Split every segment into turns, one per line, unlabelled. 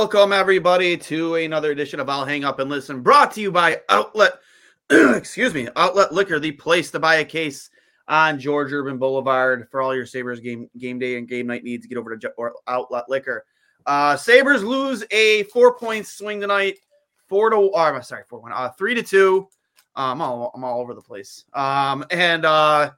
Welcome everybody to another edition of I'll Hang Up and Listen, brought to you by Outlet. excuse me, Outlet Liquor, the place to buy a case on George Urban Boulevard for all your Sabres game game day and game night needs. Get over to Outlet Liquor. Uh, Sabres lose a four point swing tonight, four to. Or, I'm sorry, four one, uh, three to two. Um, I'm all I'm all over the place. Um, and uh,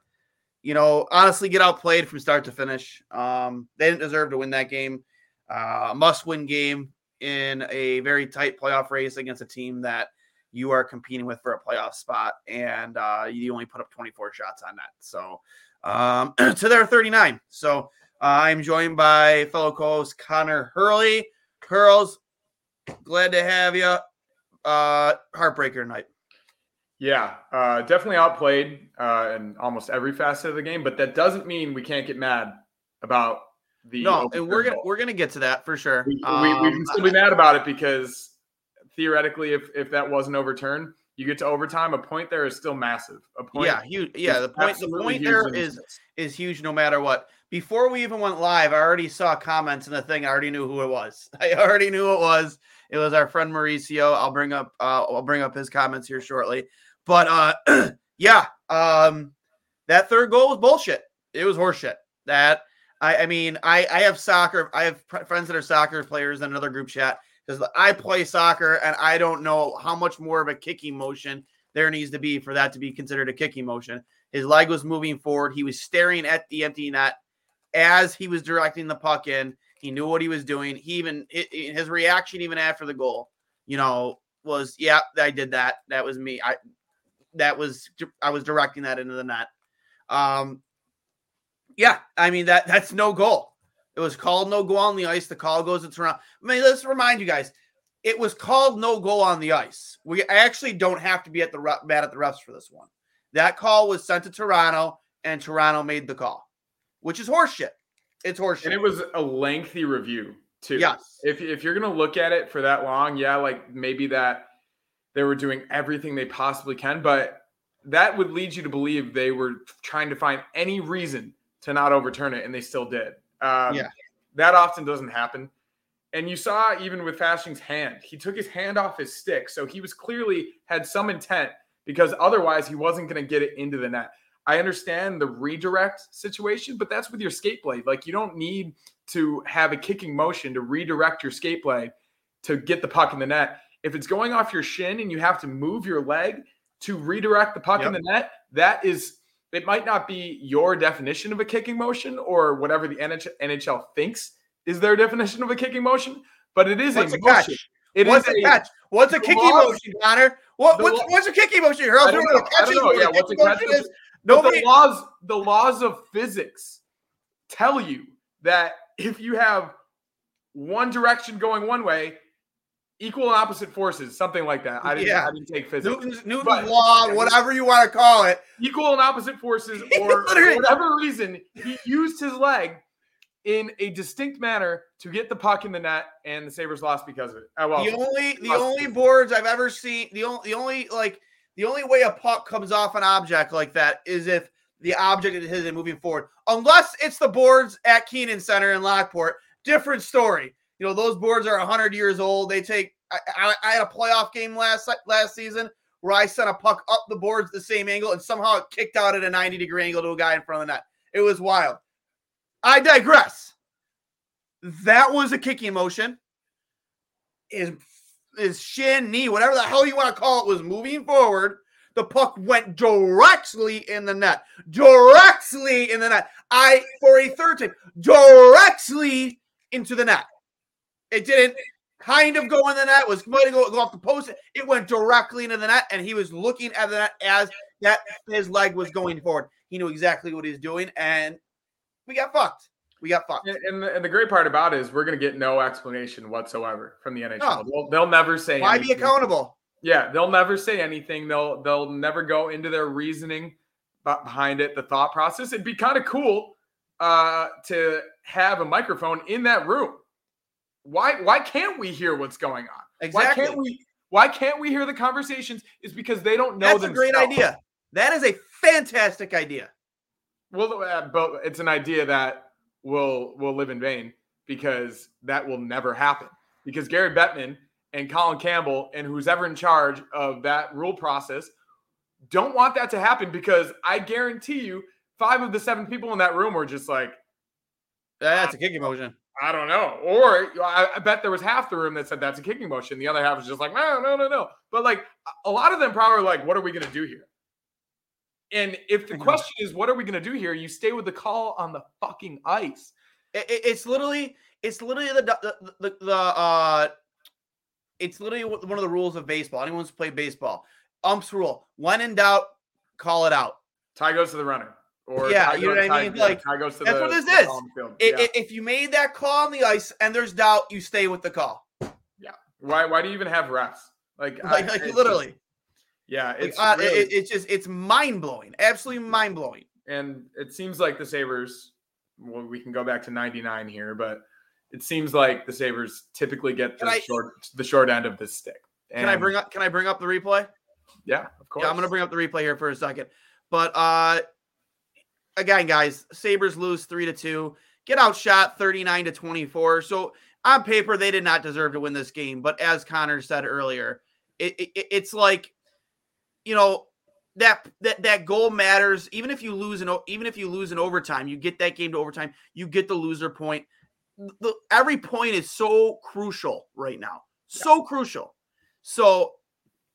you know, honestly, get outplayed from start to finish. Um, they didn't deserve to win that game uh, must win game in a very tight playoff race against a team that you are competing with for a playoff spot and uh, you only put up 24 shots on that so um, to their 39 so uh, i'm joined by fellow co-host connor hurley. Curls glad to have you uh, heartbreaker night.
Yeah, uh, definitely outplayed uh, in almost every facet of the game, but that doesn't mean we can't get mad about the.
no and we're gonna we're gonna get to that for sure
we, we, we can
Um,
still be mad about it because theoretically, if if that wasn't overturned, you get to overtime. A point there is still massive. A point.
yeah, huge. Yeah, the point. The point there is is huge no matter what. Before we even went live, I already saw comments in the thing. I already knew who it was. I already knew it was. It was our friend Mauricio. I'll bring up. Uh, I'll bring up his comments here shortly. But uh, yeah, um, that third goal was bullshit. It was horseshit. That I, I mean, I I have soccer. I have friends that are soccer players in another group chat because I play soccer and I don't know how much more of a kicking motion there needs to be for that to be considered a kicking motion. His leg was moving forward. He was staring at the empty net as he was directing the puck in. He knew what he was doing. He even it- his reaction even after the goal, you know, was yeah, I did that. That was me. I that was I was directing that into the net. Um yeah, I mean that that's no goal. It was called no goal on the ice. The call goes to Toronto. I mean, let's remind you guys, it was called no goal on the ice. We actually don't have to be at the re- mad at the refs for this one. That call was sent to Toronto, and Toronto made the call, which is horseshit. It's horseshit.
and it was a lengthy review too.
Yes.
If if you're gonna look at it for that long, yeah, like maybe that they were doing everything they possibly can, but that would lead you to believe they were trying to find any reason to not overturn it, and they still did. Um,
Yeah.
that often doesn't happen. And you saw even with Fasching's hand, he took his hand off his stick, so he was clearly had some intent because otherwise he wasn't going to get it into the net. I understand the redirect situation, but that's with your skate blade. Like you don't need to have a kicking motion to redirect your skate blade to get the puck in the net. If it's going off your shin and you have to move your leg to redirect the puck in the net, that is it might not be your definition of a kicking motion or whatever the NHL thinks is their definition of a kicking motion, but it is
What's
a
a
motion.
catch?
It
what's
is
a catch? What's a kicking
laws-
motion, Connor? What, what's,
law-
what's a kicking motion?
Don't know.
a
I
catching
don't know. Yeah, what's a catch
motion is Nobody.
the laws, the laws of physics tell you that if you have one direction going one way, equal and opposite forces, something like that. I didn't,
Yeah.
I didn't take physics.
Newton's, Newton's law, whatever you want to call it.
equal and opposite forces, or whatever reason, he used his leg in a distinct manner to get the puck in the net, and the Sabres lost because of it. Uh, well,
the only the only boards I've ever seen the only the only like the only way a puck comes off an object like that is if the object is moving forward. Unless it's the boards at Kenan Center in Lockport, different story. You know those boards are hundred years old. They take. I, I, I had a playoff game last last season where I sent a puck up the boards the same angle and somehow it kicked out at a ninety degree angle to a guy in front of the net. It was wild. I digress. That was a kicking motion his his shin, knee, whatever the hell you want to call it, was moving forward. The puck went directly in the net. Directly in the net. I for a third time, directly into the net. It didn't kind of go in the net, was going to go, go off the post. It went directly into the net, and he was looking at the net as that his leg was going forward. He knew exactly what he was doing, and we got fucked. We got fucked.
And, and, the, and the great part about it is we're going to get no explanation whatsoever from the NHL.
No.
They'll, they'll never say
Why be accountable?
Yeah, they'll never say anything. They'll they'll never go into their reasoning behind it, the thought process. It'd be kind of cool uh, to have a microphone in that room. Why why can't we hear what's going on? Why
Exactly.
can't we why can't we hear the conversations? Is because they don't know
That's a great idea. That is a fantastic idea.
Well, uh, but it's an idea that will will live in vain because that will never happen. Because Gary Bettman and Colin Campbell and who's ever in charge of that rule process don't want that to happen because I guarantee you, five of the seven people in that room were just like,
That's a kicking motion.
I don't know. Or I, I bet there was half the room that said that's a kicking motion. The other half was just like, no, no, no, no. But like a- lot of them probably were like, what are we going to do here? And if the
Mhm.
question is, what are we going to do here? You stay with the call on the fucking ice.
It- it- it's literally, it's literally the the, the the uh, it's literally one of the rules of baseball. Anyone who's played baseball, umps rule: when in doubt, call it out.
Tie goes to the runner. Or
Yeah, you know what I mean?
yeah,
Like,
to
that's
the,
what this is.
ball on the field.
I-
Yeah.
i- If you made that call on the ice and there's doubt, you stay with the call. Yeah.
Why? Why do you even have refs? Like, I-
Like, like
just-
literally,
yeah.
Like,
It's
uh,
really-
it- it's just it's mind blowing, absolutely mind blowing.
and it seems like the Sabres. Well, we can go back to '99 here, but it seems like the Sabres typically get the
I-
short the short end of this stick.
Can I bring up? Can I bring up the replay?
Yeah, of course.
Yeah, I'm gonna bring up the replay here for a second. But uh again, guys, Sabres lose three to two, get outshot 39 to 24. So on paper, they did not deserve to win this game. But as Connor said earlier, it, it it's like, you know, that that that goal matters. Even if you lose an o- even if you lose in overtime, you get that game to overtime, you get the loser point. The, every point is so crucial right now. So crucial. So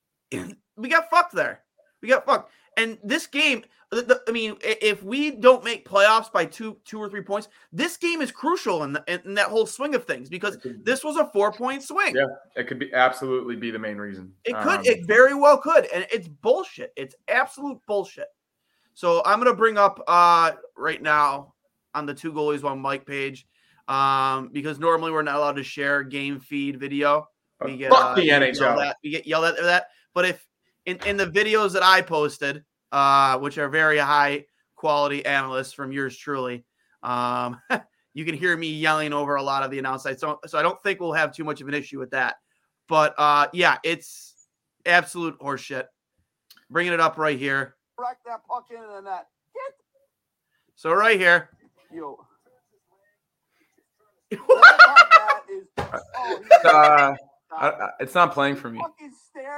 we got fucked there. We got fucked. And this game, the, the- I mean, if we don't make playoffs by two, two or three points, this game is crucial in, the, in that whole swing of things because this was a four point swing.
Yeah. It could be absolutely be the main reason.
It could,
Um,
it very well could, and it's bullshit. It's absolute bullshit. So I'm gonna bring up uh right now on the two goalies one mic page, um, because normally we're not allowed to share game feed video. We get
Fuck
uh,
the
we get
NHL.
yelled at- we get yelled at that. But if in, in the videos that I posted, uh, which are very high quality analysts from yours truly, um, you can hear me yelling over a lot of the announcements. So, so I don't think we'll have too much of an issue with that. But uh, yeah, it's absolute horseshit. Bringing it up right here.
Wreck that puck into the net. Get
So right here.
you. that is. Oh,
Uh, I, I- it's not playing for me.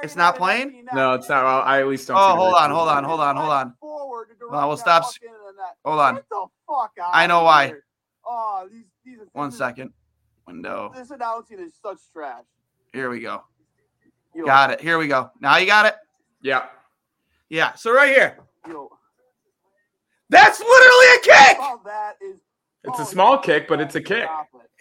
Fucking
It's not playing?
No, it's not. Well, I at least don't.
Oh,
see the
hold on, hold on, hold on, hold on.
Forward to direct
Well, we'll stop
puck
s-
into the net.
Hold on.
Get the fuck out.
I know why.
Here. Oh, these these.
One
this
second. Window.
This announcing is such trash.
Here we go.
Yo,
Got it. Here we go. Now you got it.
Yeah.
Yeah. So right here.
Yo,
That's literally a kick.
oh, that is.
It's
oh,
a small
you
kick, but it's a kick.
it.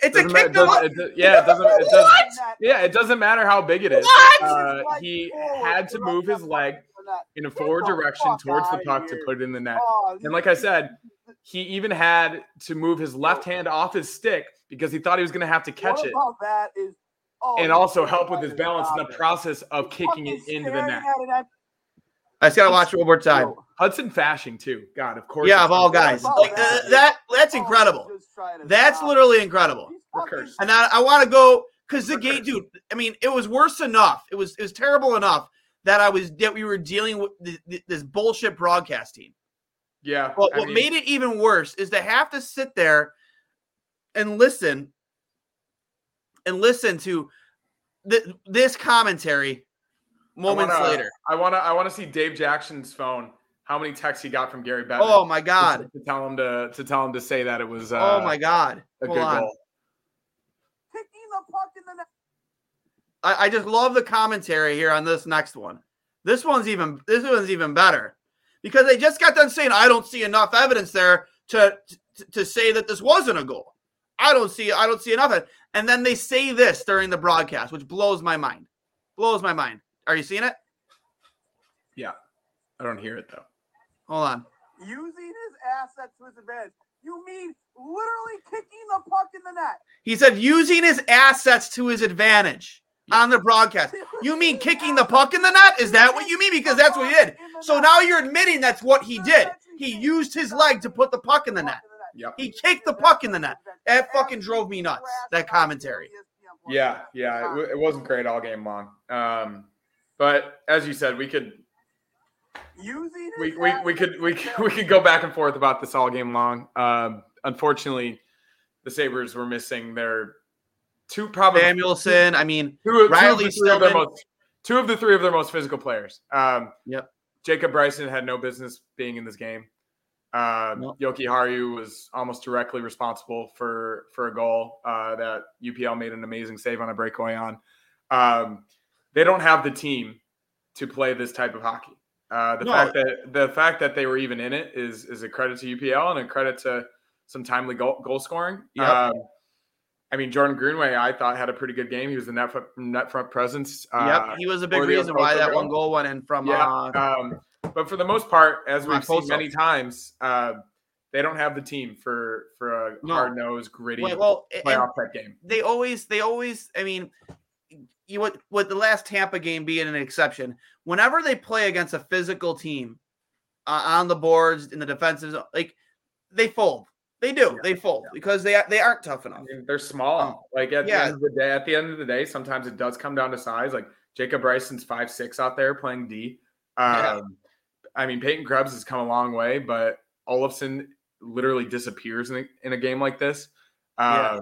It's a
Doesn't
kick.
ma-
to
doesn't- it yeah, it doesn't. It does.
What?
Yeah, it doesn't matter how big it is.
What?
Uh, he had
to
to move his leg
into the net.
in a forward direction towards the puck to put it in the net.
Oh,
And like I said, he even had to move his left hand off his stick because he thought he was going to have to catch it.
that is Oh,
and also help with his balance in the process of kicking it into the net.
At it at-
I just gotta watch it one more time.
Yo,
Hudson Fasching too. God, of course.
Yeah, of all guys,
Oh,
like uh,
that-
that. That's incredible.
just trying to
That's literally incredible.
He's
We're
fucking-
cursed.
And I, I want to go because the gate, dude. I mean, it was worse enough. It was it was terrible enough that I was that we were dealing with th- th- this bullshit broadcast team.
Yeah.
But
I
what
mean,
made it even worse is to have to sit there and listen and listen to th- this commentary
I
moments
wanna-
later.
I want to. I want to see Dave Jackson's phone. How many texts he got from Gary Bettman?
Oh my god!
To tell him to to tell him to say that it was. Uh,
oh my god!
A
Hold
good
on.
goal.
kicking the puck in the net.
I, I just love the commentary here on this next one. This one's even this one's even better because they just got done saying I don't see enough evidence there to to, to say that this wasn't a goal. I don't see I don't see enough. of it. And then they say this during the broadcast, which blows my mind. Blows my mind. Are you seeing it? Yeah.
I don't hear it though.
Hold on.
Using his assets to his advantage. You mean literally kicking the puck in the net?
He said using his assets to his advantage on the broadcast. You mean kicking the puck in the net? Is that what you mean? Because that's what he did. So now you're admitting that's what he did. He used his leg to put the puck in the net.
Yep.
He kicked the puck in the net. That fucking drove me nuts, that commentary.
Yeah, yeah, it, w- it wasn't great all game long. Um, but as you said, we could
Using
we, we, we could we could, we could go back and forth about this all game long. Um, unfortunately, the Sabres were missing their two probably
Samuelsson, I mean,
two, two of
Riley
the three of their most two of the three of their most physical players. Um,
Yep.
Jacob Bryson had no business being in this game. Um,
Nope.
Jokiharju was almost directly responsible for for a goal uh, that UPL made an amazing save on a breakaway on. Um, they don't have the team to play this type of hockey. Uh, the
No.
fact that the fact that they were even in it is is a credit to UPL and a credit to some timely goal, goal scoring.
Yep.
Um, I mean, Jordan Greenway, I thought had a pretty good game. He was the net front, net front presence.
yep,
Uh,
he was a big reason why that
of
one
goal.
goal went in from.
yeah.
Uh,
um, but for the most part, as we've seen many times, uh, they don't have the team for for a
No.
hard nosed, gritty
well, well,
playoff type game.
they always, they always. I mean, you with with the last Tampa game being an exception, whenever they play against a physical team uh, on the boards in the defensive, zone, like they fold. They do. They fold because they they aren't tough
I
enough.
mean, they're small. Like at
Yeah.
the end of the day, at the end of the day, sometimes it does come down to size. Like Jacob Bryson's five six out there playing D. Um,
Yeah.
I mean, Peyton Krebs has come a long way, but Olofsson literally disappears in a, in a game like this. Um,
Yeah.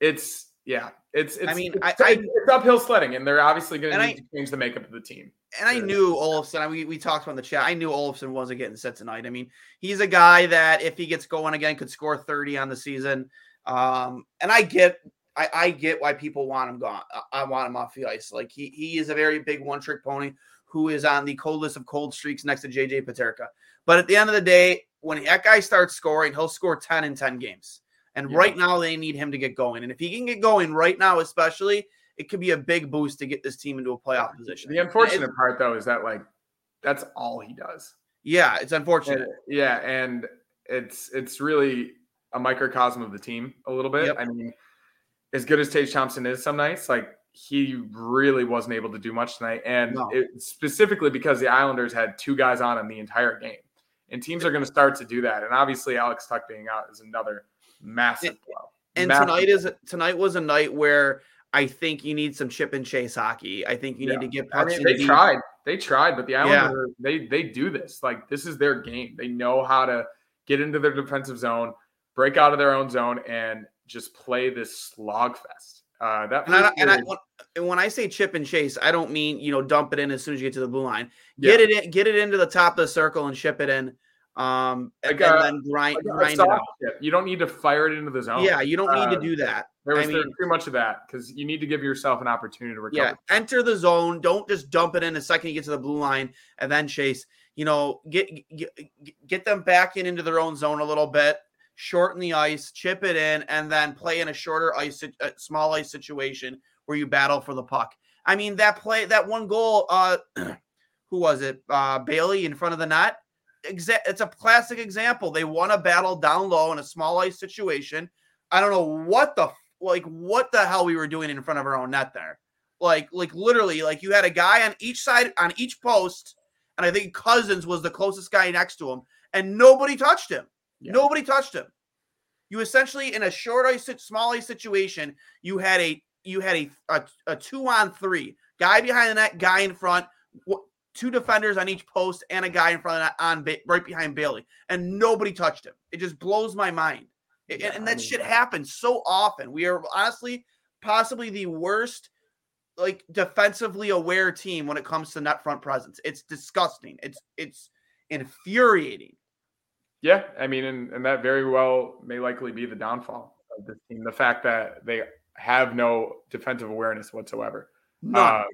It's yeah, it's it's.
mean,
it's,
I- I-
it's, uphill sledding, and they're obviously going to need
I-
to change the makeup of the team.
And I knew Olofsson. I mean, we talked about in the chat. I knew Olofsson wasn't getting set tonight. I mean, he's a guy that if he gets going again, could score 30 on the season. Um, and I get, I, I get why people want him gone. I, I want him off the ice. Like he, he is a very big one trick pony who is on the coldest of cold streaks next to JJ Peterka. But at the end of the day, when that guy starts scoring, he'll score 10 in 10 games. And
Yeah.
right now, they need him to get going. And if he can get going right now, especially, it could be a big boost to get this team into a playoff position.
The unfortunate part, though, is that like that's all he does.
Yeah, it's
And-
unfortunate.
yeah, and it's it's really a microcosm of the team a little bit.
Yep.
I mean, as good as Tage Thompson is some nights, like he really wasn't able to do much tonight, and
No.
it, specifically because the Islanders had two guys on him the entire game, and teams are going to start to do that. And obviously, Alex Tuch being out is another massive
And-
blow.
And
Massive
tonight is tonight was a night where I think you need some chip and chase hockey. I think you
Yeah.
need to get
I mean, they
deep.
tried. They tried, but the
Yeah.
Islanders, are- they they do this. Like this is their game. They know how to get into their defensive zone, break out of their own zone, and just play this slogfest. Uh, that
And I, and, I, when- and when I say chip and chase, I don't mean you know dump it in as soon as you get to the blue line.
yeah,
Get it in, get it into the top of the circle and ship it in. Um, and,
Like a-
then grind
a
grind it out.
You don't need to fire it into the zone.
Yeah, you don't need to
Uh,
do that.
there was
I
there
mean-
too much of that because you need to give yourself an opportunity to recover.
Yeah, enter the zone. Don't just dump it in the second you get to the blue line and then chase. You know, get get, get them back in into their own zone a little bit, shorten the ice, chip it in, and then play in a shorter ice, sit- uh, small ice situation where you battle for the puck. I mean, that play, that one goal. Uh, who was it? Uh, Bailey in front of the net. Exa- it's a classic example. They won a battle down low in a small ice situation. I don't know what the like what the hell we were doing in front of our own net there. Like like literally like you had a guy on each side on each post, and I think Cozens was the closest guy next to him, and nobody touched him.
Yeah.
Nobody touched him. You essentially in a short ice, small ice situation, you had a you had a a, a two on three guy behind the net, guy in front, two defenders on each post, and a guy in front of on right behind Bailey, and nobody touched him. It just blows my mind. It-
Yeah,
and
I
that
mean-
shit happens so often. We are honestly possibly the worst like defensively aware team when it comes to net front presence. It's disgusting. It's it's infuriating.
Yeah, I mean, and, and that very well may likely be the downfall of this team. The fact that they have no defensive awareness whatsoever.
None.
Uh,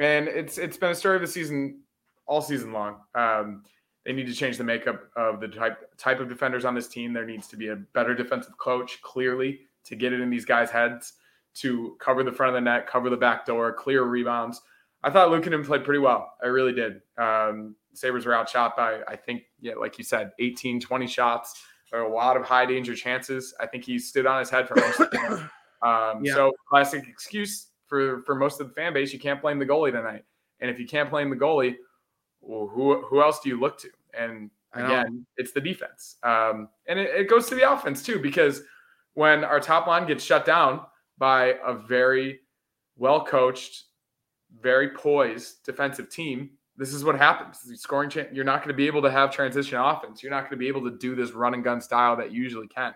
and it's it's been a story of the season all season long. Um, they need to change the makeup of the type type of defenders on this team. There needs to be a better defensive coach, clearly, to get it in these guys' heads to cover the front of the net, cover the back door, clear rebounds. I thought Luukkonen played pretty well. I really did. Um, Sabres were outshot by, I think, yeah, like you said, 18, 20 shots. There a lot of high danger chances. I think he stood on his head for most of the game. Um,
Yeah.
So classic excuse for for most of the fan base. You can't blame the goalie tonight, and if you can't blame the goalie, well, who who else do you look to? And again, it's the defense, um, and it, it goes to the offense too because when our top line gets shut down by a very well coached, very poised defensive team. This is what happens. Scoring, you're not going to be able to have transition offense. You're not going to be able to do this run and gun style that you usually can.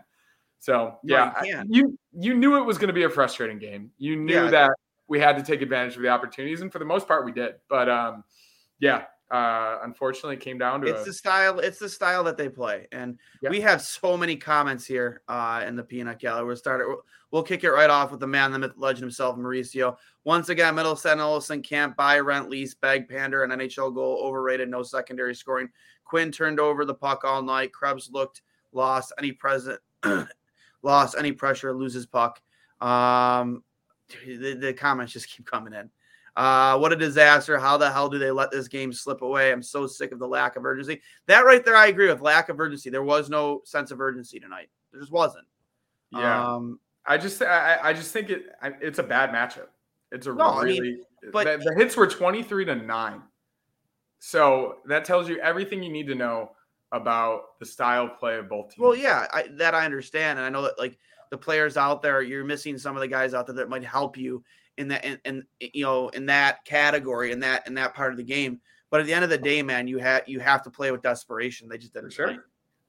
So
No,
yeah,
you
I- you you knew it was going to be a frustrating game. You knew
Yeah.
that we had to take advantage of the opportunities, and for the most part, we did. But um, yeah, uh, unfortunately, it came down to
It's
a,
the style. It's the style that they play, and
Yeah.
we have so many comments here uh, in the peanut gallery. We'll start. We'll, we'll kick it right off with the man, the myth, legend himself, Mauricio. Once again, Middleton Olsen can't buy, rent, lease, beg, pander, an NHL goal overrated, no secondary scoring. Quinn turned over the puck all night. Krebs looked lost. Any present lost any pressure, loses puck. Um, the, the comments just keep coming in. Uh, what a disaster. How the hell do they let this game slip away? I'm so sick of the lack of urgency. That right there, I agree with lack of urgency. There was no sense of urgency tonight. There just wasn't.
yeah.
Um,
I just I, I just think it it's a bad matchup. It's a
No, I mean,
really
but-
the, the hits were 23 to 9. So that tells you everything you need to know about the style play of both teams.
well, yeah, I, that I understand, and I know that like the players out there, you're missing some of the guys out there that might help you in that, in, you know, in that category, in that in that part of the game. But at the end of the day, man, you have you have to play with desperation. They just didn't.
For sure.
play.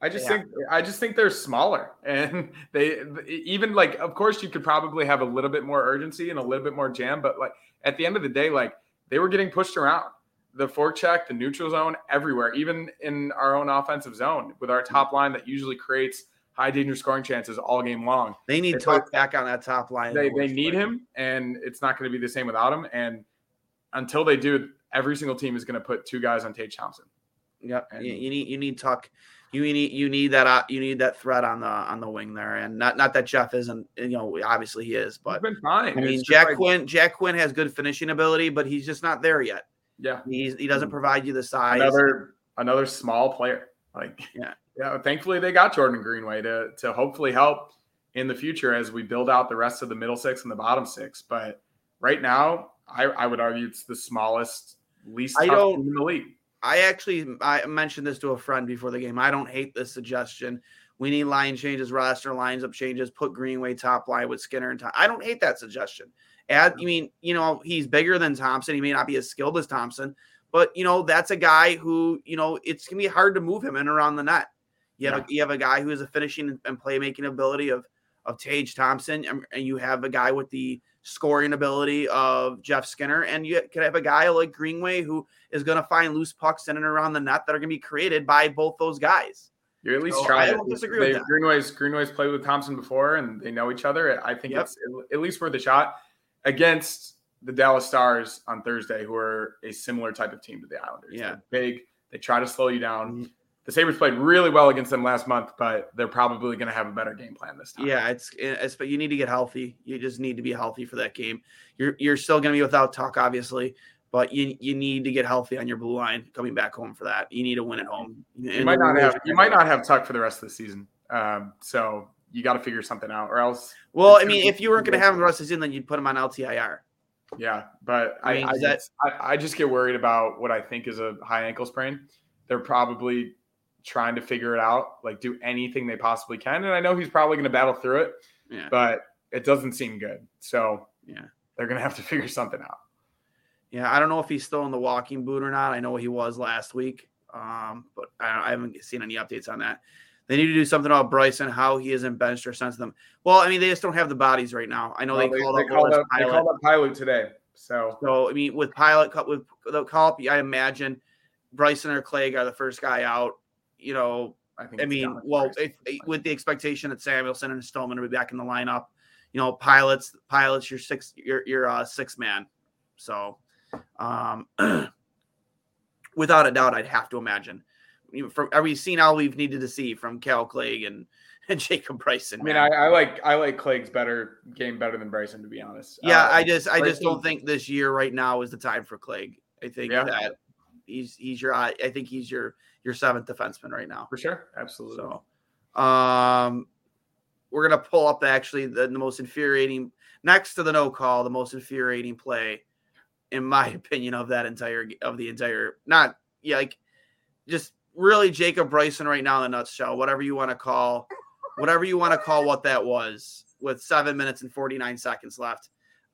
I just
Yeah.
think I just think they're smaller, and they even like. Of course, you could probably have a little bit more urgency and a little bit more jam, but like at the end of the day, like they were getting pushed around the forecheck, the neutral zone, everywhere, even in our own offensive zone with our mm-hmm. top line that usually creates high danger scoring chances all game long.
They need to
talk-
back on that top line.
They they need him, and it's not going to be the same without him. And until they do, every single team is going to put two guys on Tage Thompson.
Yep.
And-
You, you need you need Tuch. You need you need that uh, you need that threat on the on the wing there, and not not that Jeff isn't. You know, obviously he is,
He's
but
been fine.
I mean Jack
like-
Quinn. Jack Quinn has good finishing ability, but he's just not there yet.
yeah,
He's he doesn't
Mm.
provide you the size.
another another small player. Like
Yeah.
Yeah. Thankfully, they got Jordan Greenway to to hopefully help in the future as we build out the rest of the middle six and the bottom six. But right now, I, I would argue it's the smallest, least
I don't-
in the league.
I actually I mentioned this to a friend before the game. I don't hate this suggestion. We need line changes, roster lines up changes, put Greenway top line with Skinner and Tom. I don't hate that suggestion. Add, you mean, you know, he's bigger than Thompson. He may not be as skilled as Thompson, but you know, that's a guy who, you know, it's gonna be hard to move him in around the net. You have a, you have a guy who has a finishing and playmaking ability of of Tage Thompson, and, and you have a guy with the scoring ability of Jeff Skinner, and you could have a guy like Greenway who is going to find loose pucks in and around the net that are going to be created by both those guys.
You're at least
So,
trying.
I don't disagree with
They-
that.
Greenway's Greenway's played with Thompson before, and they know each other. I think
Yep.
it's at least worth a shot against the Dallas Stars on Thursday, who are a similar type of team to the Islanders.
Yeah.
They're big. They try to slow you down.
Mm-hmm.
The Sabres played really well against them last month, but they're probably going to have a better game plan this time.
Yeah, it's it's but you need to get healthy. You just need to be healthy for that game. You're you're still going to be without Tuch, obviously, but you you need to get healthy on your blue line coming back home for that. You need to win at home.
You might not have you might not have Tuch for the rest of the season. Um, so you got to figure something out, or else.
Well, I mean, if you weren't going to have him the rest of the season, then you'd put him on LTIR.
Yeah, but
I mean,
I,
that-
just, I, I just get worried about what I think is a high ankle sprain. They're probably trying to figure it out, like do anything they possibly can, and I know he's probably going to battle through it,
Yeah.
but it doesn't seem good. So
Yeah.
they're going to have to figure something out.
Yeah, I don't know if he's still in the walking boot or not. I know what he was last week, um, but I, I haven't seen any updates on that. They need to do something about Bryson, how he isn't benched or sent to them. Well, I mean, they just don't have the bodies right now. I know
Well,
they, called
they,
up
called up, they
Pilut.
called up Pilut today. So
So I mean, with Pilut with the call up, I imagine Bryson or Clague are the first guy out. You know,
I think.
I mean, well, if, with the expectation that Samuelsson and Stillman will be back in the lineup, you know, Pilut's, Pilut's, your six, your your uh, six man. So, um, without a doubt, I'd have to imagine. From are we seen all we've needed to see from Kale Clague and and Jacob Bryson?
I mean. I, I like I like Clague's better game better than Bryson, to be honest.
yeah,
Uh,
I just I just don't think this year right now is the time for Clague. I think
Yeah.
that he's he's your I I think he's your your seventh defenseman right now.
for sure, absolutely.
So, um, we're gonna pull up actually the, the most infuriating next to the no call, the most infuriating play, in my opinion, of that entire of the entire not yeah like just really Jacob Bryson right now in a nutshell, whatever you want to call, whatever you want to call what that was with seven minutes and forty nine seconds left.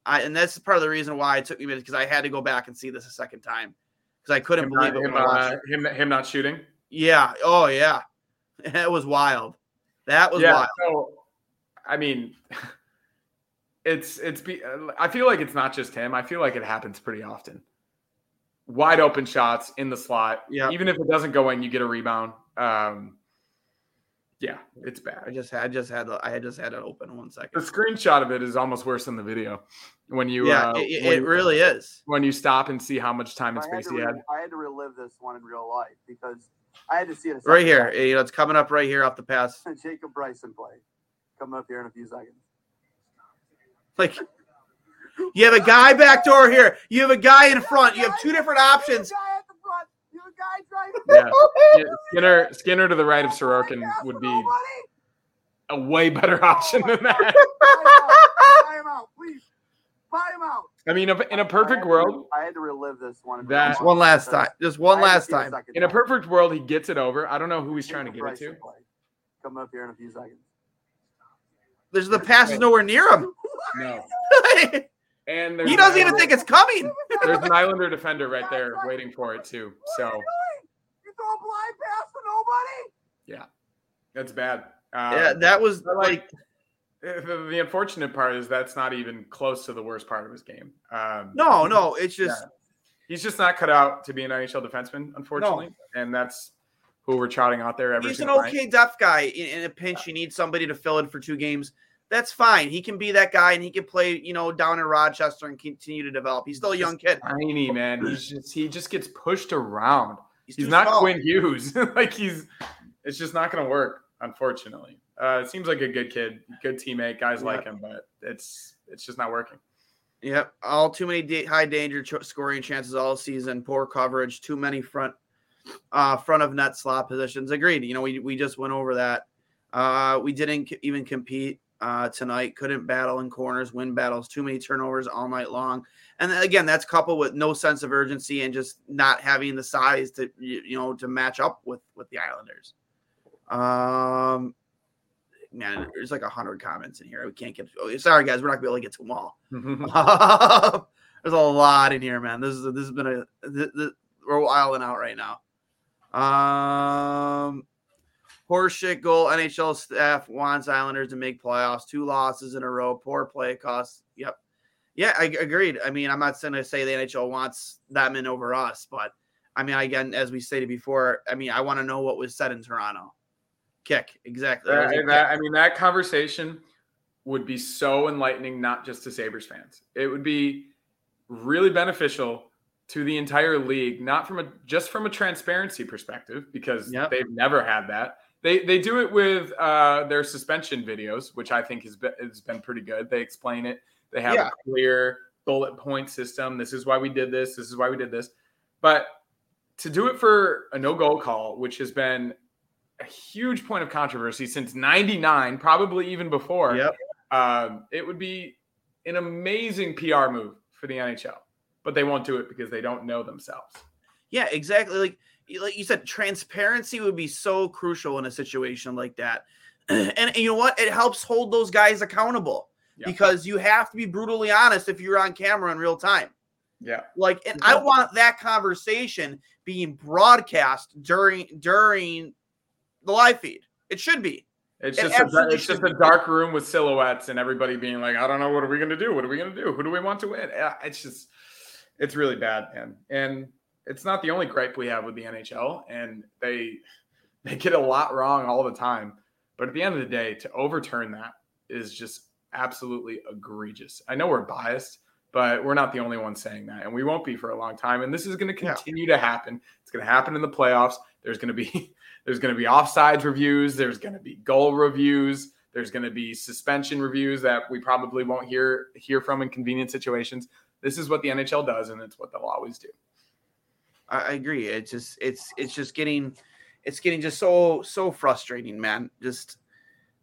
I, and that's part of the reason why it took me minutes because I had to go back and see this a second time because I couldn't
him,
believe
not,
it
him,
when I watched
uh, him, him not shooting.
Yeah. Oh yeah. It was wild. That was
yeah.
wild.
So, I mean, it's it's. Be, I feel like it's not just him. I feel like it happens pretty often. Wide open shots in the slot.
Yeah.
Even if it doesn't go in, you get a rebound. Um, yeah, it's bad.
I just had I just had I had just had it open one second.
The screenshot of it is almost worse than the video. When you
Yeah,
uh,
it,
when
it
you-
really is.
when you stop and see how much time and space
to
he had.
re- I had to relive this one in real life because I had to see it
Right here.
time.
You know, it's coming up right here off the pass.
Jacob Bryson play coming up here in a few seconds.
Like you have a guy back door here. You have a guy in front. You have two different options.
You have a guy at the front. You have a guy driving.
Yeah. Skinner Skinner to the right of Sorokin would be a way better option than that.
Buy him out. Buy him out, please. Buy him out.
I mean, in a perfect
had to-
world,
I had to relive this one. in
That-
Just one last time. Just one
I
last
see a
time.
in a perfect world, he gets it over. I don't know who he's trying to
Jacob
give it to.
Bryson play up here in a few seconds.
There's the pass is nowhere near him.
No. And he
doesn't even think it's coming.
there's an Islander defender right there waiting for it too. So
you throw a blind pass to nobody?
Yeah, that's bad. Um,
Yeah, that was
but,
like
the, the unfortunate part is that's not even close to the worst part of his game. Um,
no, no. It's just
he's just not cut out to be an NHL defenseman, unfortunately, and that's who we're trotting out there every
he's an
night.
okay depth guy in, in a pinch. You need somebody to fill in for two games. That's fine. He can be that guy, and he can play, you know, down in Rochester and continue to develop. He's still a young kid.
Tiny man, he's just he just gets pushed around. He's
too
not
small.
Quinn Hughes. like he's, it's just not going to work, unfortunately. Uh, it seems like a good kid, good teammate. Guys like him, but it's it's just not working.
Yep, all too many da- high danger ch- scoring chances all season. Poor coverage, too many front uh front of net slot positions. Agreed. You know, we we just went over that. Uh we didn't c- even compete uh tonight. Couldn't battle in corners, win battles. Too many turnovers all night long. And again, that's coupled with no sense of urgency and just not having the size to you you know to match up with with the Islanders. Um. Man, there's like a hundred comments in here. We can't get. Oh, sorry, guys, we're not gonna be able to get to them all. There's a lot in here, man. This is this has been a this, this, we're wilding out right now. Um, horseshit goal. NHL staff wants Islanders to make playoffs. Two losses in a row. Poor play costs. Yep. Yeah, I agreed. I mean, I'm not saying to say the NHL wants them in over us, but I mean, again, as we stated before, I mean, I want to know what was said in Toronto. Kick exactly. That was
That- that- I mean, that conversation would be so enlightening, not just to Sabres fans. It would be really beneficial to the entire league, not from a just from a transparency perspective, because
Yep.
they've never had that. They they do it with uh, their suspension videos, which I think has been has been pretty good. They explain it. They have
Yeah.
a clear bullet point system. This is why we did this. This is why we did this. But to do it for a no goal call, which has been a huge point of controversy since 99, probably even before.
Yep.
Um, it would be an amazing PR move for the NHL, but they won't do it because they don't know themselves.
Yeah, exactly. Like like you said, transparency would be so crucial in a situation like that. And, and you know what? It helps hold those guys accountable
Yeah.
because you have to be brutally honest if you're on camera in real time.
Yeah.
Like, and I want that conversation being broadcast during during the live feed. It should be.
It's
It
just a, it's just a dark room with silhouettes and everybody being like, I don't know, what are we gonna do? What are we gonna do? Who do we want to win? It's just, it's really bad, man. And it's not the only gripe we have with the NHL, and they they get a lot wrong all the time. But at the end of the day, to overturn that is just absolutely egregious. I know we're biased, but we're not the only ones saying that, and we won't be for a long time. And this is going to
Yeah.
continue to happen. It's going to happen in the playoffs. There's going to be there's going to be offsides reviews. There's going to be goal reviews. There's going to be suspension reviews that we probably won't hear hear from in convenient situations. This is what the NHL does, and it's what they'll always do.
I, I agree. It's just it's it's just getting it's getting just so so frustrating, man. Just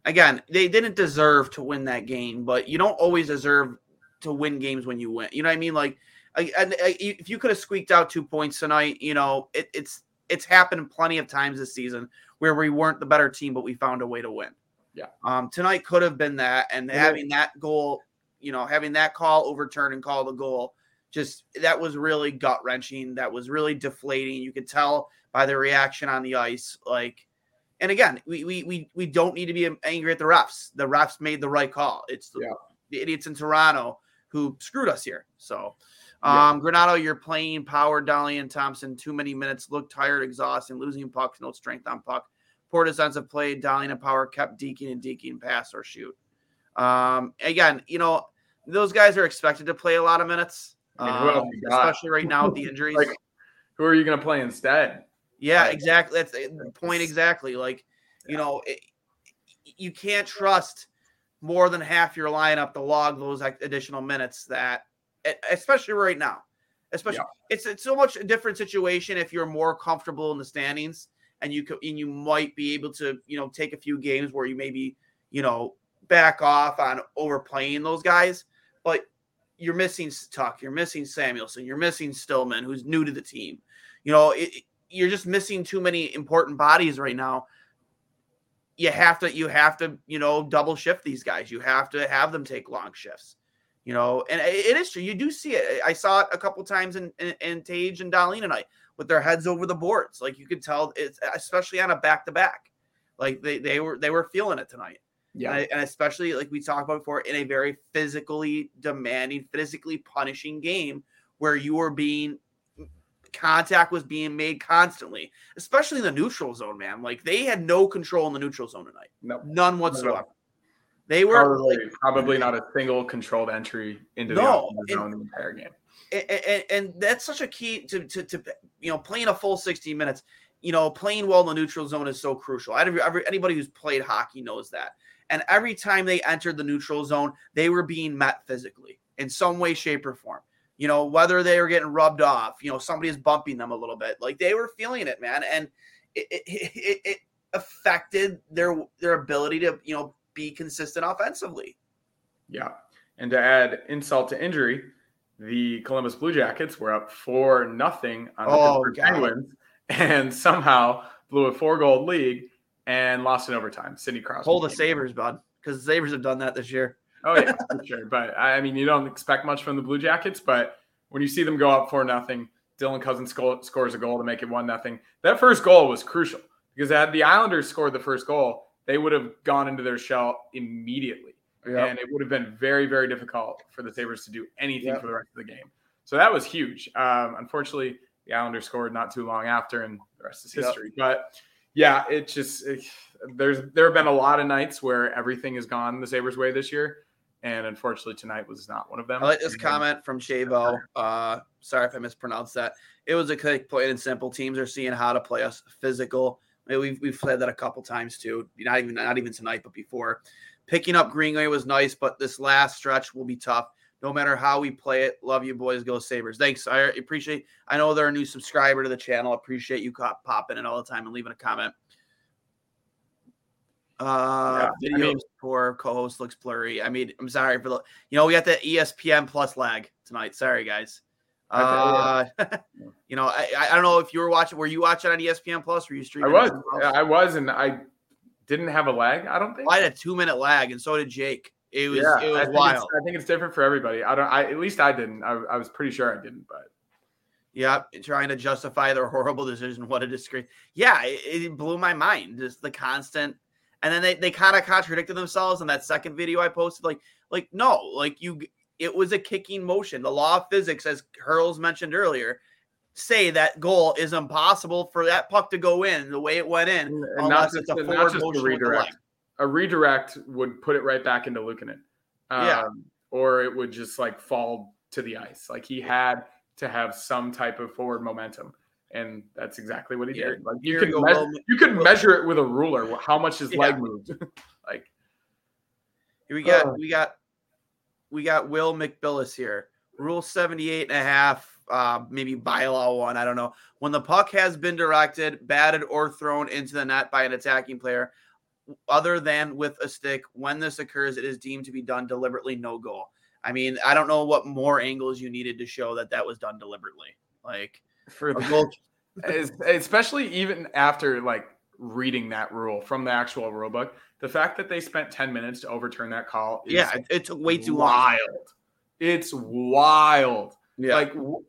again, they didn't deserve to win that game, but you don't always deserve to win games when you win. You know what I mean? Like, I, and I, if you could have squeaked out two points tonight, you know, it, it's it's happened plenty of times this season where we weren't the better team, but we found a way to win.
Yeah.
Um, tonight could have been that, and
Yeah.
having that goal, you know, having that call overturned and call the goal, just that was really gut wrenching. That was really deflating. You could tell by the reaction on the ice, like. And again, we, we we we don't need to be angry at the refs. The refs made the right call. It's the,
Yeah.
the idiots in Toronto who screwed us here. So,
Yeah.
um, Granato, you're playing power. Dahlin and Thompson, too many minutes, look tired, exhausting, losing pucks, no strength on puck. Poor defensive play. Dahlin and power kept deking and deking pass or shoot. Um, again, you know those guys are expected to play a lot of minutes,
I mean,
um, especially right now with the injuries.
Like, Who are you going to play instead?
Yeah, exactly. That's the point exactly. Like, you know, it, you can't trust more than half your lineup to log those additional minutes that especially right now. Especially it's it's so much a different situation if you're more comfortable in the standings and you could and you might be able to, you know, take a few games where you maybe, you know, back off on overplaying those guys, but you're missing Tuch, you're missing Samuelsson, you're missing Stillman, who's new to the team. You know, it- you're just missing too many important bodies right now. You have to, you have to, you know, double shift these guys. You have to have them take long shifts. You know, and it is true. You do see it. I saw it a couple times in in, in Tage and Dahlin tonight with their heads over the boards. Like you could tell, it's especially on a back to back. Like they they were they were feeling it tonight.
Yeah.
And, and especially like we talked about before, in a very physically demanding, physically punishing game where you are being contact was being made constantly, especially in the neutral zone, man. Like they had no control in the neutral zone tonight,
No.
none whatsoever. They were
Probably,
like,
probably not a single controlled entry into
No,
the zone the entire game.
and, and, and that's such a key to, to to you know playing a full 60 minutes you know playing well in the neutral zone is so crucial every, every, anybody who's played hockey knows that and every time they entered the neutral zone they were being met physically in some way shape or form you know whether they were getting rubbed off you know somebody is bumping them a little bit like they were feeling it man and it, it, it, it affected their their ability to you know be consistent offensively
Yeah. And to add insult to injury, the Columbus Blue Jackets were up four nothing on the
Oh,
Pittsburgh Penguins and somehow blew a four goal lead and lost in overtime. Sidney Crosby.
hold the. Sabres bud because the Sabres have done that this year
Oh yeah, for sure. But I mean, you don't expect much from the Blue Jackets, but when you see them go up four nothing, Dylan Cozens sco- scores a goal to make it one nothing. That first goal was crucial because had the Islanders scored the first goal, they would have gone into their shell immediately, and it would have been very, very difficult for the Sabres to do anything
Yep.
for the rest of the game. So that was huge. Um, unfortunately, the Islanders scored not too long after, and the rest is
Yep.
history. But yeah, it just it, there's there have been a lot of nights where everything has gone the Sabres way this year, and unfortunately tonight was not one of them.
I like this
And-
comment from Shavo. Uh, sorry if I mispronounced that. It was a quick, plain and simple. Teams are seeing how to play us physical. I mean, We've we've said that a couple times too. Not even not even tonight, but before. Picking up Greenway was nice, but this last stretch will be tough. No matter how we play it. Love you, boys. Go Sabres. Thanks. I appreciate. I know they're a new subscriber to the channel. Appreciate you popping in all the time and leaving a comment. Uh,
Yeah, I
videos
mean-
for co-host looks blurry. I mean, I'm sorry for the. You know, we got the ESPN plus lag tonight. Sorry, guys. Uh, you know, I, I don't know if you were watching. Were you watching on ESPN plus? Were you streaming? I was?
I was, and I didn't have a lag. I don't think.
I had a two minute lag, and so did Jake. It was
yeah,
it was
think
wild.
I think it's different for everybody. I don't. I at least I didn't. I, I was pretty sure I didn't, but
Yeah, trying to justify their horrible decision. What a disgrace. Yeah, it, it blew my mind. Just the constant, and then they, they kind of contradicted themselves in that second video I posted. Like, like no, like you, it was a kicking motion. The law of physics, as Hurls mentioned earlier, say that goal is impossible for that puck to go in the way it went in,
and
unless
not
it's a
just,
forward
just a
motion with
redirect. A redirect would put it right back into Luukkonen. Um,
Yeah.
Or it would just like fall to the ice. Like he had to have some type of forward momentum. And that's exactly what he
Yeah.
did. Like you
we
measure, you could measure it with a ruler how much his
Yeah.
leg moved. like
Here we got
Oh.
we got we got Will McBillis here. Rule 78 and a half, uh, maybe bylaw one. I don't know. When the puck has been directed, batted, or thrown into the net by an attacking player, other than with a stick, when this occurs, it is deemed to be done deliberately, no goal. I mean, I don't know what more angles you needed to show that that was done deliberately. Like,
for the
goal,
especially even after like reading that rule from the actual rule book, the fact that they spent 10 minutes to overturn that call is
yeah, it, it took way too long.
wild. It's wild.
Yeah,
Like, w-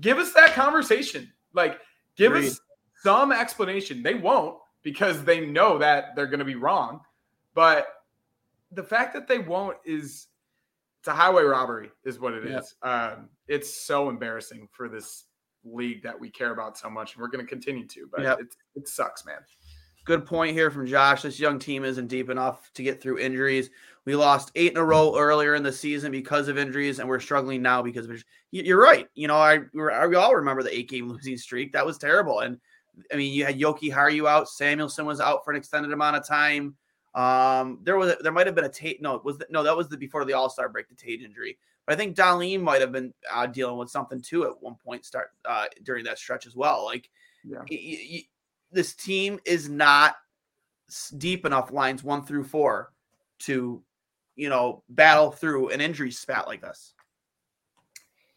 give us that conversation. Like, give
Agreed.
us some explanation. They won't because they know that they're going to be wrong. But the fact that they won't is it's a highway robbery, is what it
Yeah.
is. Um, it's so embarrassing for this league that we care about so much, and we're going to continue to. But
Yep.
it, it sucks, man.
Good point here from Josh. This young team isn't deep enough to get through injuries. We lost eight in a row earlier in the season because of injuries, and we're struggling now because of You're right. You know, I we all remember the eight game losing streak. That was terrible. And I mean, you had Jokiharju out. Samuelsson was out for an extended amount of time. Um, there was there might have been a Tage. No, was the, no that was the before the All Star break, the Tage injury. But I think Dahlin might have been uh, dealing with something too at one point. Start uh, during that stretch as well. Like
Yeah.
y- y- this team is not deep enough lines one through four to, you know, battle through an injury spat like this.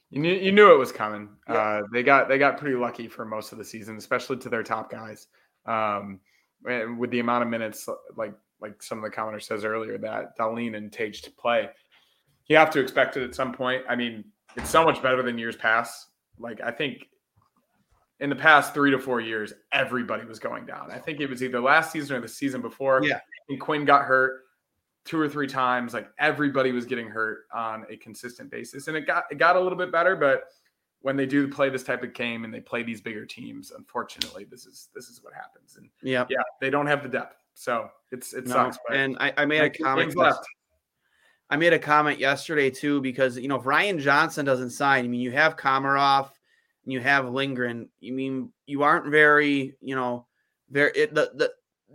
You knew, you knew it was coming.
Yeah.
Uh, they got they got pretty lucky for most of the season, especially to their top guys. Um, with the amount of minutes, like like some of the commenters says earlier, that Dahlin and Tage to play, you have to expect it at some point. I mean, it's so much better than years past. Like I think in the past three to four years, everybody was going down. I think it was either last season or the season before.
Yeah.
And Quinn got hurt two or three times. Like everybody was getting hurt on a consistent basis, and it got it got a little bit better. But when they do play this type of game and they play these bigger teams, unfortunately, this is this is what happens. And
Yeah.
yeah, they don't have the depth, so it's it
No,
sucks.
And I, I made a comment. I made a comment yesterday too because you know if Ryan Johnson doesn't sign, I mean you have Komarov and you have Lindgren. You mean you aren't very, you know, very it, the the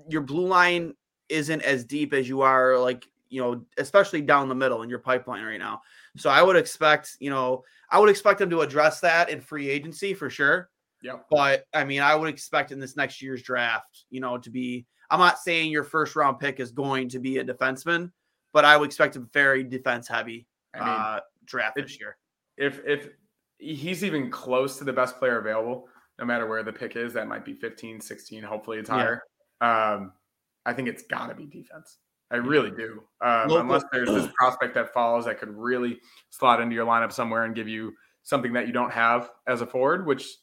your blue line isn't as deep as you are like you know, especially down the middle in your pipeline right now. So I would expect, you know, I would expect them to address that in free agency for sure.
Yeah.
But I mean, I would expect in this next year's draft, you know, to be. I'm not saying your first round pick is going to be a defenseman, but I would expect a very defense heavy
I mean,
uh, draft
it-
this year.
if if he's even close to the best player available, no matter where the pick is, that might be 15, 16, hopefully it's
Yeah.
higher. Um, I think it's got to be defense. I really do. Um, unless there's this prospect that falls that could really slot into your lineup somewhere and give you something that you don't have as a forward, which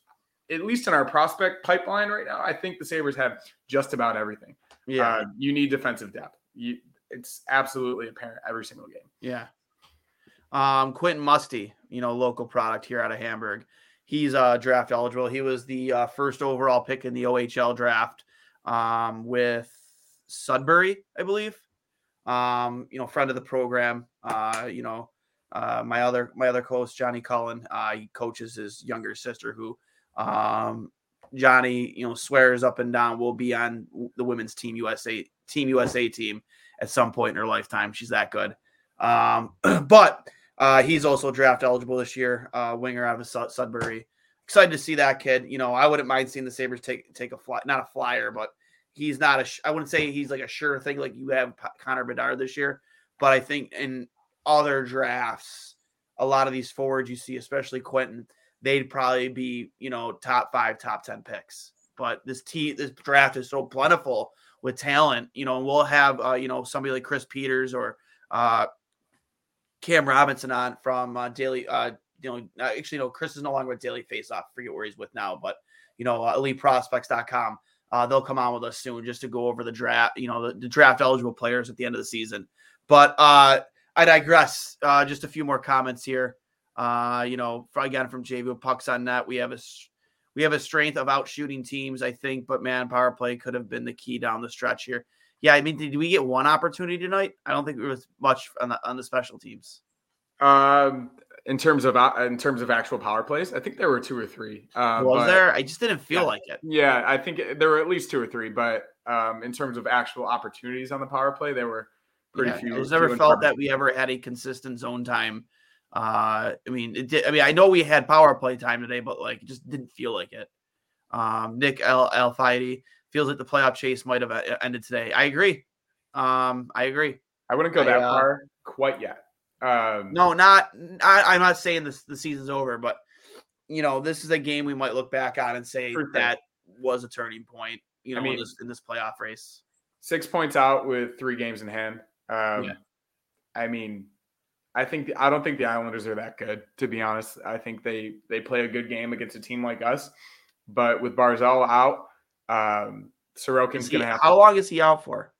at least in our prospect pipeline right now, I think the Sabres have just about everything.
Yeah,
Uh, you need defensive depth. You, it's absolutely apparent every single game.
yeah. Um, Quentin Musty, you know, local product here out of Hamburg. He's uh, draft eligible. He was the uh, first overall pick in the OHL draft um, with Sudbury, I believe. Um, you know, friend of the program. Uh, you know, uh, my other my other coach Johnny Cullen. Uh, he coaches his younger sister, who um, Johnny, you know, swears up and down will be on the women's team USA team USA team at some point in her lifetime. She's that good. Um, but uh, he's also draft eligible this year. Uh, winger out of Sud- Sudbury. Excited to see that kid. You know, I wouldn't mind seeing the Sabres take take a fly, not a flyer, but he's not a. sh- I wouldn't say he's like a sure thing like you have P- Connor Bedard this year, but I think in other drafts, a lot of these forwards you see, especially Quentin, they'd probably be you know top five, top ten picks. But this t this draft is so plentiful with talent, you know, and we'll have uh, you know somebody like Chris Peters or uh, Cam Robinson on from uh, Daily. Uh, you know, uh, actually, no, Chris is no longer with Daily Face Off. Forget where he's with now, but you know, uh, eliteprospects.com. Uh, they'll come on with us soon just to go over the draft, you know, the, the draft eligible players at the end of the season. But uh, I digress. Uh, just a few more comments here. Uh, you know, again from JV pucks on net, we have a we have a strength of out shooting teams, I think. But man, power play could have been the key down the stretch here. Yeah, I mean, did we get one opportunity tonight? I don't think there was much on the on the special teams.
Um, in terms of uh, in terms of actual power plays, I think there were two or three. Uh,
was
but-
there? I just didn't feel
Yeah.
like it.
Yeah, I think it- there were at least two or three, but um, in terms of actual opportunities on the power play, there were pretty
Yeah,
few.
I just never felt that we ever had a consistent zone time. Uh, I mean, it did, I mean, I know we had power play time today, but like, it just didn't feel like it. Um, Nick Al feels like the playoff chase might have uh, ended today. I agree. Um, I agree.
I wouldn't go
I,
that
uh,
far quite yet. Um,
No, not. I, I'm not saying this the season's over, but you know, this is a game we might look back on and say that was a turning point. You know,
I mean-
in this in this playoff race.
six points out with three games in hand. Um,
Yeah.
I mean, I think I don't think the Islanders are that good. To be honest, I think they they play a good game against a team like us, but with Barzal out, um, Sorokin's going to have.
how long is he out for?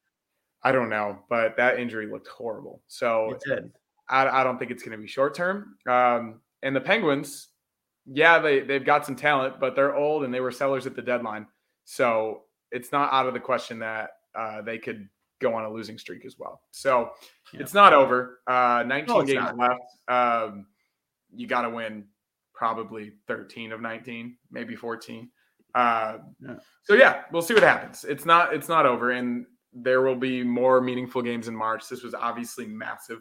I don't know, but that injury looked horrible. So
It did.
I, I don't think it's going to be short term. Um, and the Penguins, yeah, they they've got some talent, but they're old and they were sellers at the deadline, so it's not out of the question that uh, they could go on a losing streak as well. So
Yeah.
it's not over. Uh, 19
No,
games
not.
left. Um, you got to win probably 13 of 19, maybe 14. Uh,
Yeah.
So yeah, we'll see what happens. It's not it's not over, and there will be more meaningful games in March. This was obviously massive.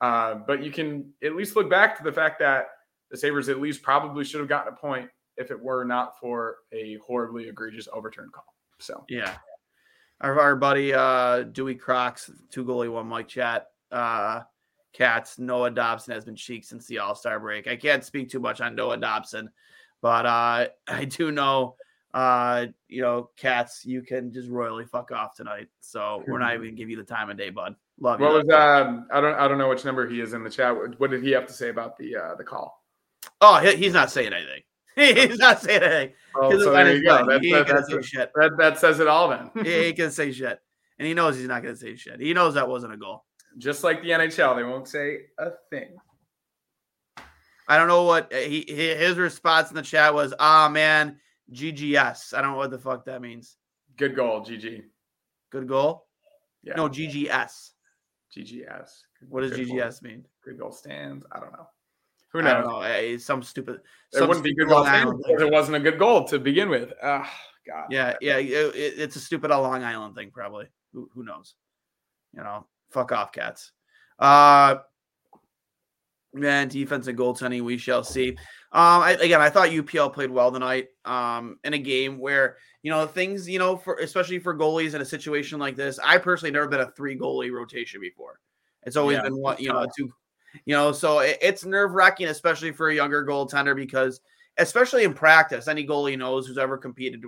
Uh, but you can at least look back to the fact that the Sabres at least probably should have gotten a point if it were not for a horribly egregious overturn call. So
Yeah. Our, our buddy uh Dewey Crocs, two goalie, one Mike chat. Uh Cats, Noah Dobson has been cheek since the All-Star break. I can't speak too much on Noah Dobson, but uh I do know uh you know, Cats, you can just royally fuck off tonight. So we're not even give you the time of day, bud. Love you.
what was um I don't I don't know which number he is in the chat. What- What did he have to say about the uh the call?
oh, he- he's not saying anything. he's not saying anything.
Oh, so there you go.
mind.
That's,
He ain't
that,
gonna say shit.
that, that says it all then.
He ain't gonna say shit. And he knows he's not gonna say shit. He knows that wasn't a goal.
Just like the NHL, they won't say a thing.
I don't know what uh, he his response in the chat was. Ah man, GGS. I don't know what the fuck that means.
Good goal, GG.
Good goal.
Yeah.
No GGS.
GGS.
What does
Good goal.
GGS mean?
Good goal stands. I don't know. Who knows?
know. Eh, It's some stupid.
It
some
wouldn't be good
Long Island thing.
it wasn't a good goal to begin with. God.
Yeah, yeah. it- it- it's a stupid Long Island thing, probably. Who who knows? You know, fuck off, cats. Uh man, defense and goaltending, we shall see. Um, I, again, I thought UPL played well tonight. Um, in a game where you know things, you know, for especially for goalies in a situation like this. I personally never been a three goalie rotation before. It's always
Yeah,
been one, you know, a two. You know, so it, it's nerve wracking, especially for a younger goaltender, because especially in practice, any goalie knows who's ever competed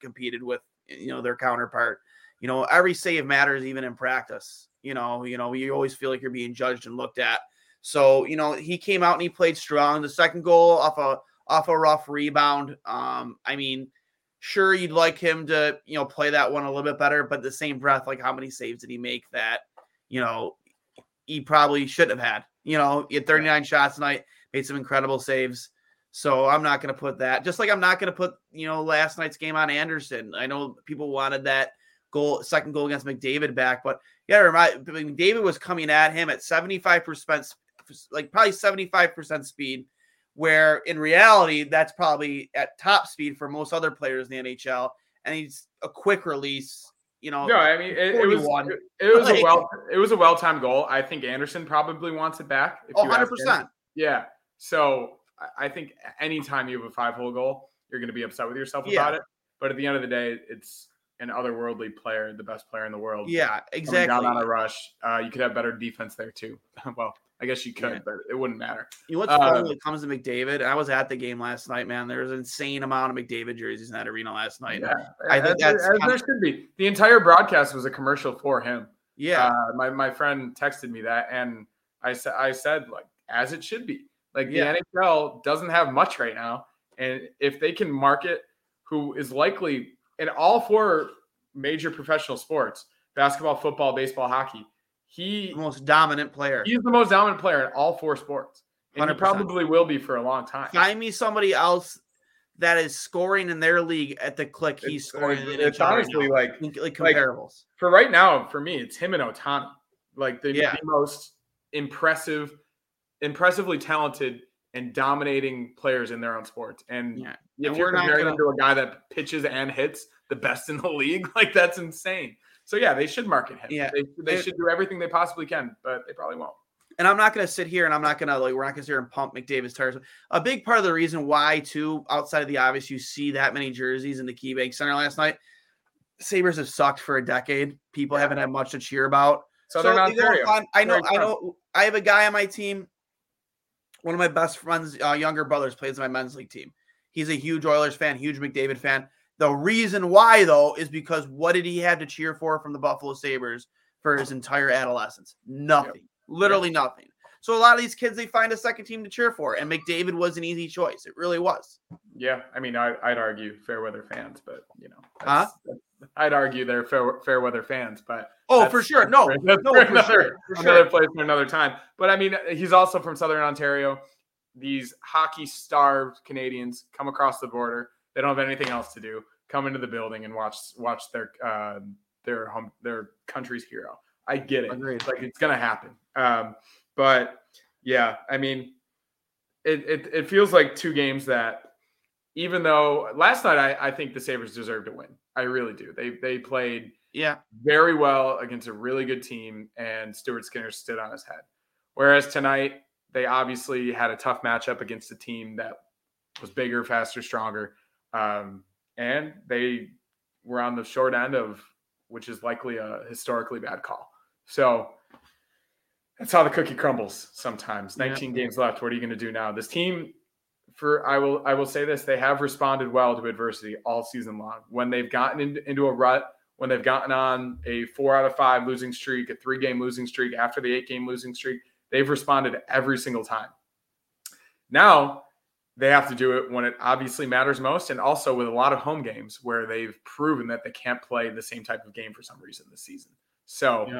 competed with you know their counterpart. You know, every save matters, even in practice. You know, you know, you always feel like you're being judged and looked at. So, you know, he came out and he played strong. The second goal off a off a rough rebound. Um, I mean, sure you'd like him to, you know, play that one a little bit better, but the same breath, like how many saves did he make that, you know, he probably shouldn't have had. You know, he had 39 shots tonight, made some incredible saves. So I'm not going to put that. Just like I'm not going to put, you know, last night's game on Anderson. I know people wanted that goal, second goal against McDavid back, but yeah, remind David was coming at him at 75%, like probably 75% speed, where in reality, that's probably at top speed for most other players in the NHL. And he's a quick release, you know.
No, I mean it, it was
41.
it, was a well it was a well timed goal. I think Anderson probably wants it back. If
Oh,
you ask him.
100%.
Yeah. So I- I think anytime you have a five hole goal, you're going to be upset with yourself
Yeah.
about it. But at the end of the day, it's an otherworldly player, the best player in the world.
Yeah, exactly.
Down on a rush, uh, you could have better defense there too. well, I guess you could,
Yeah.
but it wouldn't matter.
You know what's
Uh,
funny when it comes to McDavid? I was at the game last night, man. There was an insane amount of McDavid jerseys in that arena last night.
Yeah,
I think
as,
that's
as there
of-
should be. The entire broadcast was a commercial for him.
Yeah.
Uh, my my friend texted me that, and I said I said like as it should be. Like
Yeah.
the NHL doesn't have much right now, and if they can market who is likely in all four major professional sports basketball, football, baseball, hockey he
the most dominant player.
he's the most dominant player in all four sports. And he
100%.
probably will be for a long time.
Find me somebody else that is scoring in their league at the click he's
It's- uh,
scoring in the
it's
NHL right
honestly like
like, like
like-
comparables.
for right now, for me, it's him and Ohtani. Like the,
Yeah.
the most impressive, impressively talented and dominating players in their own sports. And
Yeah.
if
And
you're
not
comparing
gonna-
him to a guy that pitches and hits the best in the league, like that's insane. So yeah, they should market him.
Yeah.
They, they
It-
should do everything they possibly can, but they probably won't.
and I'm not going to sit here and I'm not going to like we're not going to sit here and pump McDavid's tires. A big part of the reason why, too, outside of the obvious, you see that many jerseys in the KeyBank Center last night. Sabres have sucked for a decade. People haven't had much to cheer about.
Southern
So,
Ontario.
I'm- I know. I know. I have a guy on my team. One of my best friends, uh, younger brothers, plays in my men's league team. He's a huge Oilers fan, huge McDavid fan. The reason why, though, is because what did he have to cheer for from the Buffalo Sabres for his entire adolescence? Nothing. Literally nothing. So a lot of these kids, they find a second team to cheer for, and McDavid was an easy choice. It really was.
Yeah, I mean, I, I'd argue fair weather fans, but you know,
Huh?
that's- I'd argue they're fair, fair weather fans, but
Oh, for sure. No, no,
for
for
another,
sure. For
another
sure.
place for another time. But I mean, he's also from Southern Ontario. These hockey starved Canadians come across the border. They don't have anything else to do. Come into the building and watch watch their uh, their home their country's hero. I get it.
Agreed.
Like it's gonna happen. Um, but yeah, I mean, it, it it feels like two games that even though last night I, I think the Sabres deserve to win. I really do. They they played
Yeah.
very well against a really good team, and Stuart Skinner stood on his head. Whereas tonight, they obviously had a tough matchup against a team that was bigger, faster, stronger, um, and they were on the short end of which is likely a historically bad call. So that's how the cookie crumbles sometimes.
Yeah.
19 games left. What are you going to do now? This team for I will I will say this, they have responded well to adversity all season long. When they've gotten into, into a rut, when they've gotten on a 4 out of 5 losing streak, a 3 game losing streak after the 8 game losing streak, they've responded every single time. Now, they have to do it when it obviously matters most and also with a lot of home games where they've proven that they can't play the same type of game for some reason this season. So,
Yeah.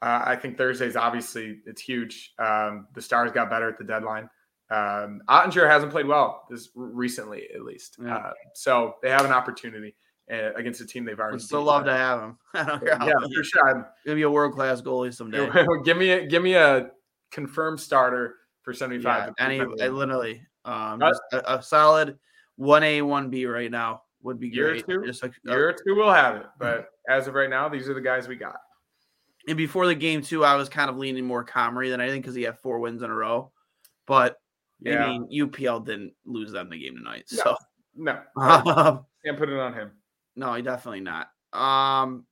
uh, I think Thursday's obviously it's huge. Um, the Stars got better at the deadline. Um, Oettinger hasn't played well this recently, at least.
Yeah.
Uh, so they have an opportunity uh, against a team they've already.
Would still love to have him. I don't.
Yeah, for sure.
Gonna be a world class goalie someday.
give me a, give me a confirmed starter for seventy five.
Yeah, any, literally, um,
Uh,
a, a solid one A, one B right now would be
Year or
great.
two?
Just like, uh,
Year or two, we'll have it. But as of right now, these are the guys we got.
and before the game too, I was kind of leaning more Comrie than anything because he had four wins in a row. But
Yeah.
I mean, UPL didn't lose them the game tonight,
No.
so
No,
um,
can't put it on him.
no, he definitely not. Um,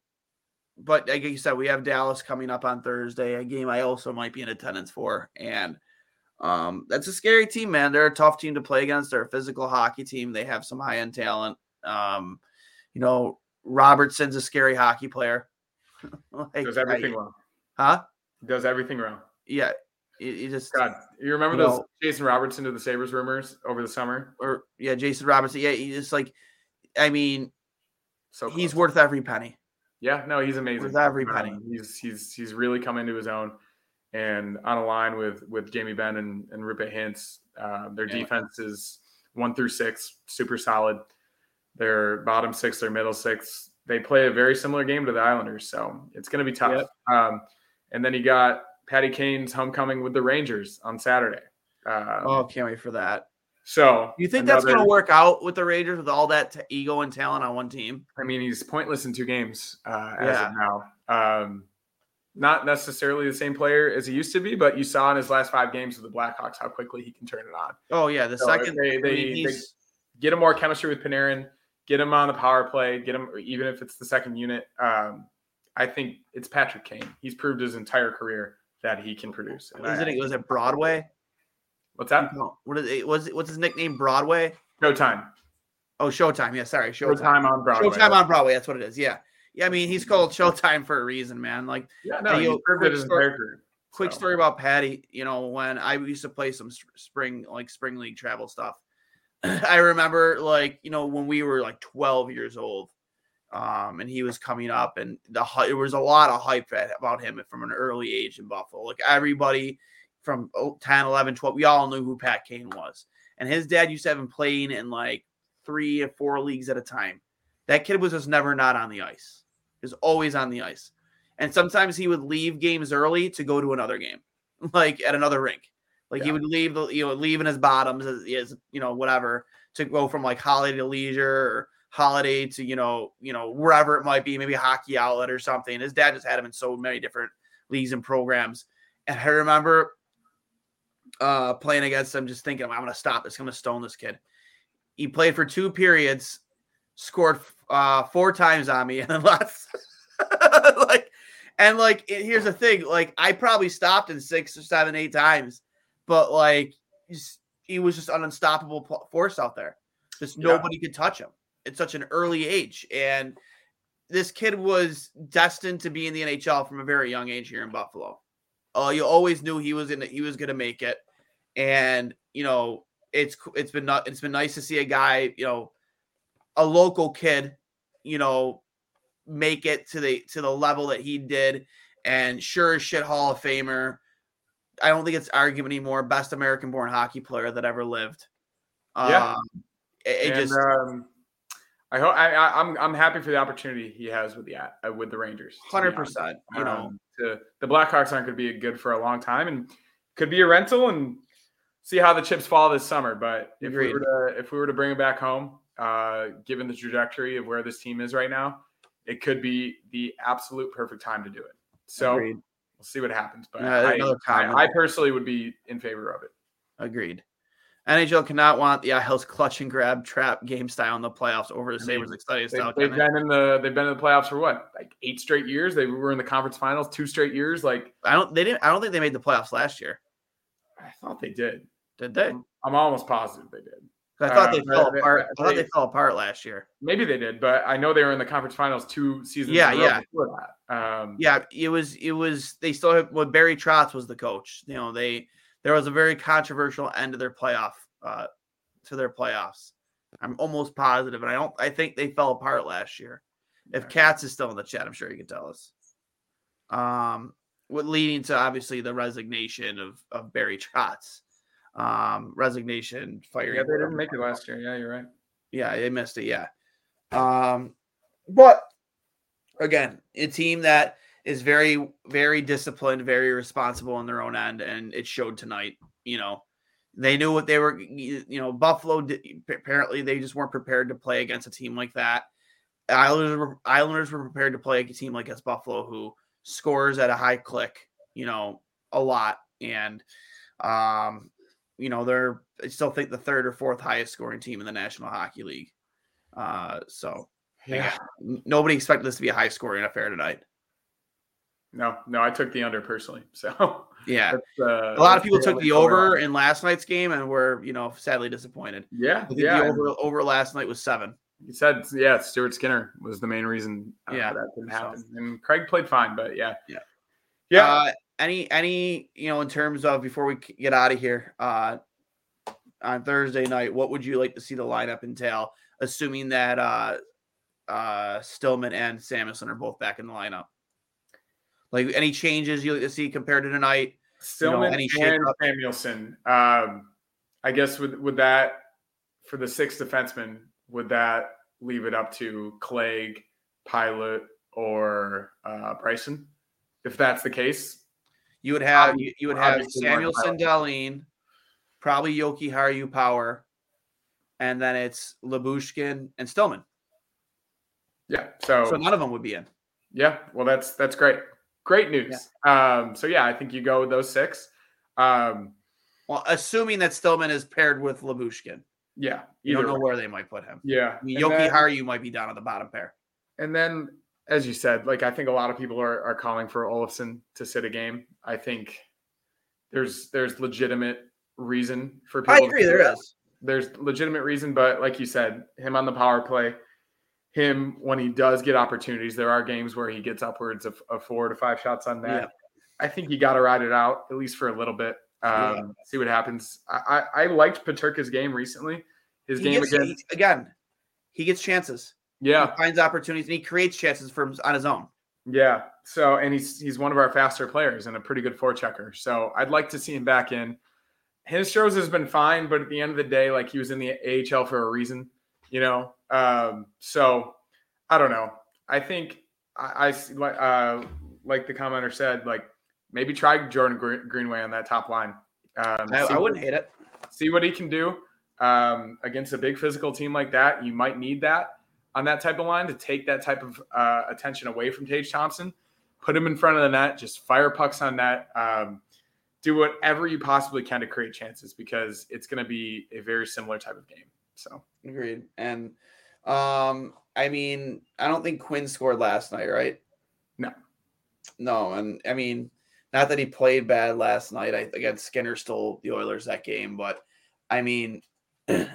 but like you said, we have Dallas coming up on Thursday, a game I also might be in attendance for, and um, that's a scary team, man. They're a tough team to play against. They're a physical hockey team. They have some high end talent. Um, you know, Robertson's a scary hockey player. Like,
Does everything
I-
wrong.
huh?
Does everything wrong.
Yeah, you, you just
God, you remember
You
those
know-
Jason Robertson to the Sabres rumors over the summer?
or yeah, Jason Robertson. Yeah, he just like, I mean,
So
he's worth every penny.
Yeah, no, he's amazing.
Worth every
Um,
penny.
he's he's he's really come into his own, and on a line with with Jamie Benn and and Roope Hintz. Uh, their
Yeah.
defense is one through six, super solid. Their bottom six, their middle six. They play a very similar game to the Islanders, so it's going to be tough. Um, and then you got Patty Kane's homecoming with the Rangers on Saturday. Uh,
Oh, can't wait for that.
so
You think that's going to work out with the Rangers with all that t- ego and talent on one team?
I mean, he's pointless in two games uh, as
Yeah.
of now. Um, not necessarily the same player as he used to be, but you saw in his last five games with the Blackhawks how quickly he can turn it on.
Oh yeah, the
So
second
they-
I
they-
mean,
they- Get him more chemistry with Panarin. get him on the power play, get him even if it's the second unit. Um, I think it's Patrick Kane. He's proved his entire career that he can produce. And
Isn't
I-
it? Was it Broadway?
What's that?
No. What is it? Was it? What's his nickname? Broadway?
Showtime.
Oh, Showtime. Yeah, sorry, Showtime.
Showtime on Broadway.
Showtime on Broadway. That's what it is. Yeah, yeah. I mean, he's called Showtime for a reason, man. Like,
Yeah, no, he
yo, quick
it his
story-
entire career.
quick story about Patty. You know, when I used to play some spring, like spring league travel stuff, I remember, like, you know, when we were like 12 years old, um, and he was coming up, and the there was a lot of hype about him from an early age in Buffalo. Like, everybody from oh, 10, 11, 12, we all knew who Pat Kane was. And his dad used to have him playing in like three or four leagues at a time. That kid was just never not on the ice. He was always on the ice. And sometimes he would leave games early to go to another game, like at another rink. Like he would leave the you know leave in his bottoms as, as you know whatever to go from like holiday to leisure or holiday to you know you know wherever it might be, maybe a hockey outlet or something. His dad just had him in so many different leagues and programs. And I remember uh playing against him, just thinking, I'm gonna stop this, I'm gonna stone this kid. He played for two periods, scored uh four times on me, and then lost. like, and like, it- here's the thing: like, I probably stopped in six or seven, eight times, but like, he was just an unstoppable force out there. Just
Yeah.
nobody could touch him at such an early age, and this kid was destined to be in the NHL from a very young age here in Buffalo. Uh, you always knew he was in he was going to make it, and you know it's it's been not it's been nice to see a guy you know a local kid you know make it to the to the level that he did, and sure as shit Hall of Famer. I don't think it's argument anymore. Best American born hockey player that ever lived.
Yeah.
Um, it, it
and,
just
um, I hope I, I, I'm I'm happy for the opportunity he has with the uh, with the Rangers.
Hundred percent. You know,
Um, to, the Blackhawks aren't going to be good for a long time, and could be a rental and see how the chips fall this summer. But if we were to if we were to bring him back home, uh, given the trajectory of where this team is right now, it could be the absolute perfect time to do it. So
Agreed.
we'll see what happens. But I. I, I personally would be in favor of it.
Agreed. NHL cannot want the Isles clutch and grab trap game style in the playoffs over the
I
Sabres exciting
They,
style. they?
been in the they've been in the playoffs for what like eight straight years. They were in the conference finals two straight years. Like
I don't. They didn't. I don't think they made the playoffs last year.
I thought they did.
Did they?
I'm almost positive they did.
I thought
Uh,
they fell
they-
apart. I thought
they-
they fell apart last year.
Maybe they did, but I know they were in the conference finals two seasons.
Yeah,
in a row
yeah.
Before that. Um,
Yeah, it was. It was. They still have. Well, Barry Trotz was the coach. You know, they there was a very controversial end to their playoff. Uh, to their playoffs. I'm almost positive, and I don't. I think they fell apart last year. If. Katz is still in the chat, I'm sure he can tell us. Um, what leading to obviously the resignation of of Barry Trotz. Um, resignation, firing.
yeah, they didn't make it last year. Yeah, you're right.
yeah, they missed it. Yeah. Um, but again, a team that is very, very disciplined, very responsible on their own end, and it showed tonight. You know, they knew what they were. You know, Buffalo di- apparently they just weren't prepared to play against a team like that. Islanders were, Islanders were prepared to play a team like us Buffalo, who scores at a high click. You know, a lot, and um, you know they're I still think the third or fourth highest scoring team in the National Hockey League. Uh, so
Yeah.
nobody expected this to be a high scoring affair tonight.
No, no, I took the under personally. So
Yeah,
uh,
a lot of people took the over in last night's game and were you know sadly disappointed.
Yeah,
I think
yeah.
the over over last night was seven.
You said yeah. Stuart Skinner was the main reason. Uh,
Yeah,
that didn't
so-
happen. And Craig played fine, but yeah,
Yeah.
yeah.
Uh, any any you know in terms of before we get out of here uh, on Thursday night, what would you like to see the lineup entail? Assuming that uh, uh, Stillman and Samuelsson are both back in the lineup. Like any changes you see compared to tonight?
Stillman
any
and
shakeup?
Samuelsson. Um, I guess with would that for the sixth defenseman would that leave it up to Clague, Pilut, or uh, Bryson? If that's the case,
You would have
Obvi-
you, you would have Samuelsson, Dahlin, probably Jokiharju Power, and then it's Lyubushkin and Stillman.
yeah. So,
So none of them would be in.
yeah, well that's that's great, great news. Um, so yeah, I think you go with those six. Um,
Well, assuming that Stillman is paired with Lyubushkin.
Yeah,
You don't know
way.
where they might put him.
Yeah,
I mean,
and
Yoki
then-
Haru might be down at the bottom pair.
And then, as you said, like I think a lot of people are, are calling for Olofsson to sit a game. I think there's there's legitimate reason for people.
I agree.
do
There
There's legitimate reason, but like you said, him on the power play, him when he does get opportunities, there are games where he gets upwards of, of four to five shots on net.
Yeah.
I think you got to ride it out at least for a little bit. Um,
Yeah.
See what happens. I, I, I liked Peterka's game recently. His
He
game
gets-
against,
he- again, he gets chances.
yeah,
He finds opportunities and he creates chances for him on his own.
Yeah. So, and he's he's one of our faster players and a pretty good forechecker. So, I'd like to see him back in. His shows has been fine, but at the end of the day, like he was in the AHL for a reason, you know. Um, so, I don't know. I think I, I like uh, like the commenter said, like maybe try Jordan Greenway on that top line. Um,
I, I wouldn't hate it.
see what he can do um, against a big physical team like that. You might need that on that type of line to take that type of uh, attention away from Tage Thompson. Put him in front of the net, just fire pucks on net. Um, do whatever you possibly can to create chances because it's going to be a very similar type of game. So
Agreed. And um, I mean, I don't think Quinn scored last night, right?
No.
No, and I mean, not that he played bad last night. I again Skinner stole the Oilers that game, but I mean, there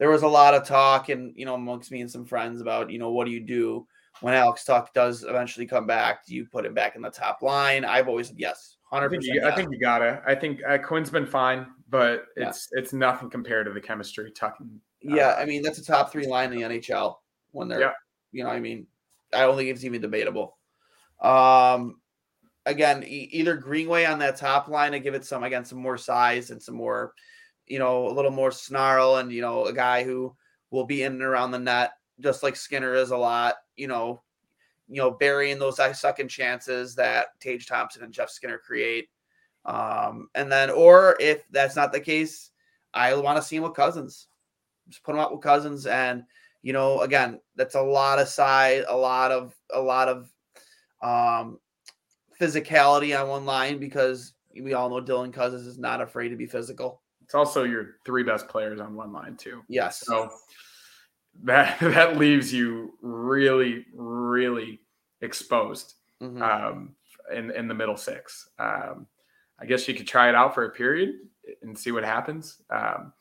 was a lot of talk and you know amongst me and some friends about you know what do you do when Alex Tuch does eventually come back? Do you put him back in the top line? I've always said yes,
I
hundred
think,
percent.
you, I think you gotta. I think uh, Quinn's been fine, but it's it's nothing compared to the chemistry tucking.
Yeah, I mean that's a top three line in the NHL when they're,
Yeah.
you know, I mean, I don't think it's even debatable. Um, again, e- either Greenway on that top line to give it some again some more size and some more, you know, a little more snarl and you know a guy who will be in and around the net just like Skinner is a lot. You know, you know burying those second chances that Tage Thompson and Jeff Skinner create. Um, and then, or if that's not the case, I want to see him with Cozens just put him out with Cozens, and you know, again, that's a lot of size, a lot of a lot of um physicality on one line because we all know Dylan Cozens is not afraid to be physical.
It's also your three best players on one line too.
Yes.
So that that leaves you really, really exposed
Mhm.
um, in in the middle six. Um, I guess you could try it out for a period and see what happens. Um,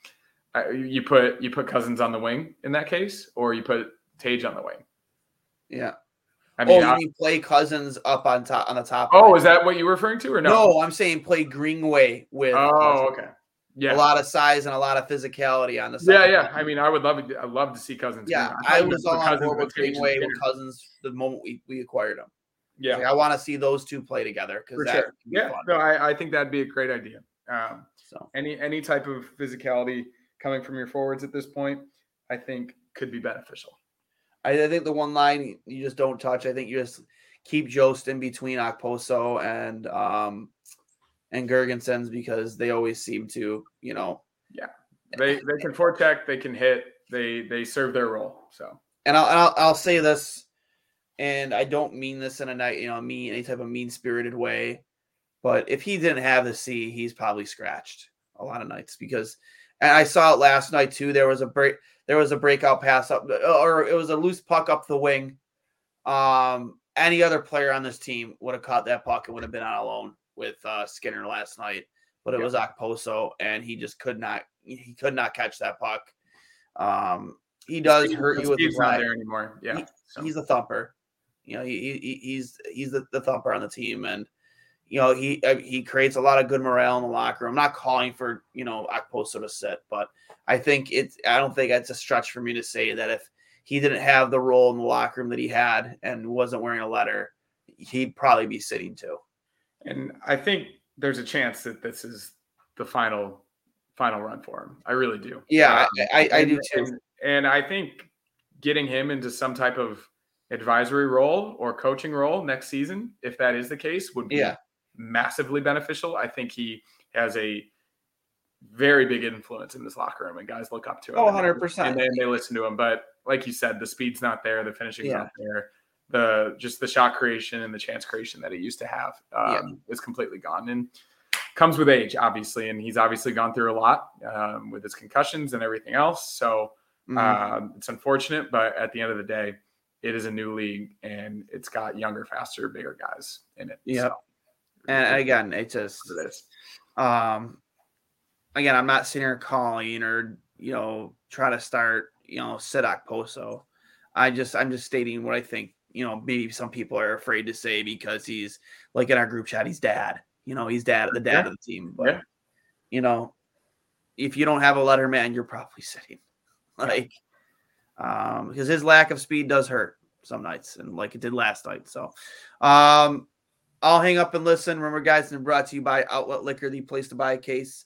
you put you put Cozens on the wing in that case, or you put Tage on the wing.
yeah.
I mean,
oh,
I-
you play Cozens up on top on the top?
oh,
line.
is that what you're referring to, or no?
no? I'm saying play Greenway with
Oh,
Cozens.
okay. Yeah,
a lot of size and a lot of physicality on the side.
yeah,
yeah.
I mean, I would love it. I'd love to see Cozens.
yeah. I
you
was all on
Cozens
board with Greenway with Cozens the moment we, we acquired him.
Yeah,
Like, I want to see those two play together because that
sure.
be
Yeah,
fun.
no, I, I think that'd be a great idea. Um,
So
any any type of physicality coming from your forwards at this point, I think could be beneficial.
I, I think the one line you just don't touch. I think you just keep Jost in between Okposo and um and Girgensons because they always seem to, you know. Yeah.
They they can forecheck, they can hit, they they serve their role. So
And I'll I'll, I'll say this, and I don't mean this in a night, you know, mean any type of mean spirited way, but if he didn't have the C, he's probably scratched a lot of nights because. And I saw it last night too. There was a break. There was a breakout pass up, or it was a loose puck up the wing. Um, any other player on this team would have caught that puck and would have been on alone with uh, Skinner last night. But it
Yeah.
was Okposo, and he just could not. He could not catch that puck. Um, he does
Speed-
hurt you with his
not there anymore. Yeah.
He-
so.
He's a thumper. You know, he, he he's he's the, the thumper on the team, and you know he uh, he creates a lot of good morale in the locker room. I'm not calling for you know Okposo to sit, but I think it's I don't think it's a stretch for me to say that if he didn't have the role in the locker room that he had and wasn't wearing a letter, he'd probably be sitting too.
And I think there's a chance that this is the final final run for him. I really do.
Yeah,
Um,
I, I, I
and-
do too.
And, and I think getting him into some type of advisory role or coaching role next season, if that is the case, would be
Yeah.
Massively beneficial. I think he has a very big influence in this locker room, and guys look up to him.
Oh,
and they-
100%.
And they, they listen to him. But like you said, the speed's not there, the finishing's
Yeah.
not there. The just the shot creation and the chance creation that he used to have um,
Yeah.
is completely gone. And comes with age, obviously, and he's obviously gone through a lot um, with his concussions and everything else. So
Mhm.
um, it's unfortunate, but at the end of the day, it is a new league and it's got younger, faster, bigger guys in it.
Yep.
So,
and again, it's just um again i'm not sitting here calling or you know try to start you know sit Okposo i just i'm just stating what i think you know maybe some people are afraid to say because he's like in our group chat he's dad you know he's dad the dad
Yeah.
of the team but
Yeah.
you know if you don't have a letterman you're probably sitting like um because his lack of speed does hurt some nights and like it did last night so um I'll hang up and listen. Remember, guys, and brought to you by Outlet Liquor, the place to buy a case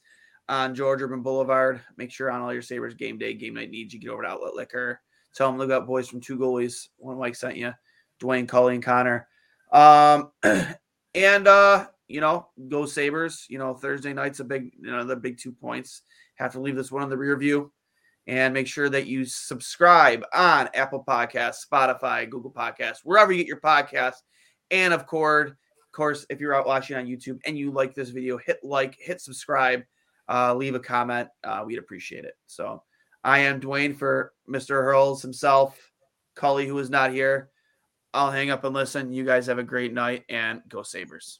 on George Urban Boulevard. Make sure on all your Sabres game day, game night needs, you get over to Outlet Liquor. Tell them look up boys from two goalies. One Mike sent you, Dwayne, Cully, and Connor. Um, and uh, you know, go Sabres. You know, Thursday night's a big, you know, the big two points. Have to leave this one in the rear view. And make sure that you subscribe on Apple Podcasts, Spotify, Google Podcasts, wherever you get your podcasts. And of course, course, if you're out watching on YouTube and you like this video, hit like, hit subscribe, uh, leave a comment. Uh, we'd appreciate it. So I am Dwayne for Mr. Hurls himself, Cully, who is not here. I'll hang up and listen. You guys have a great night and go Sabres.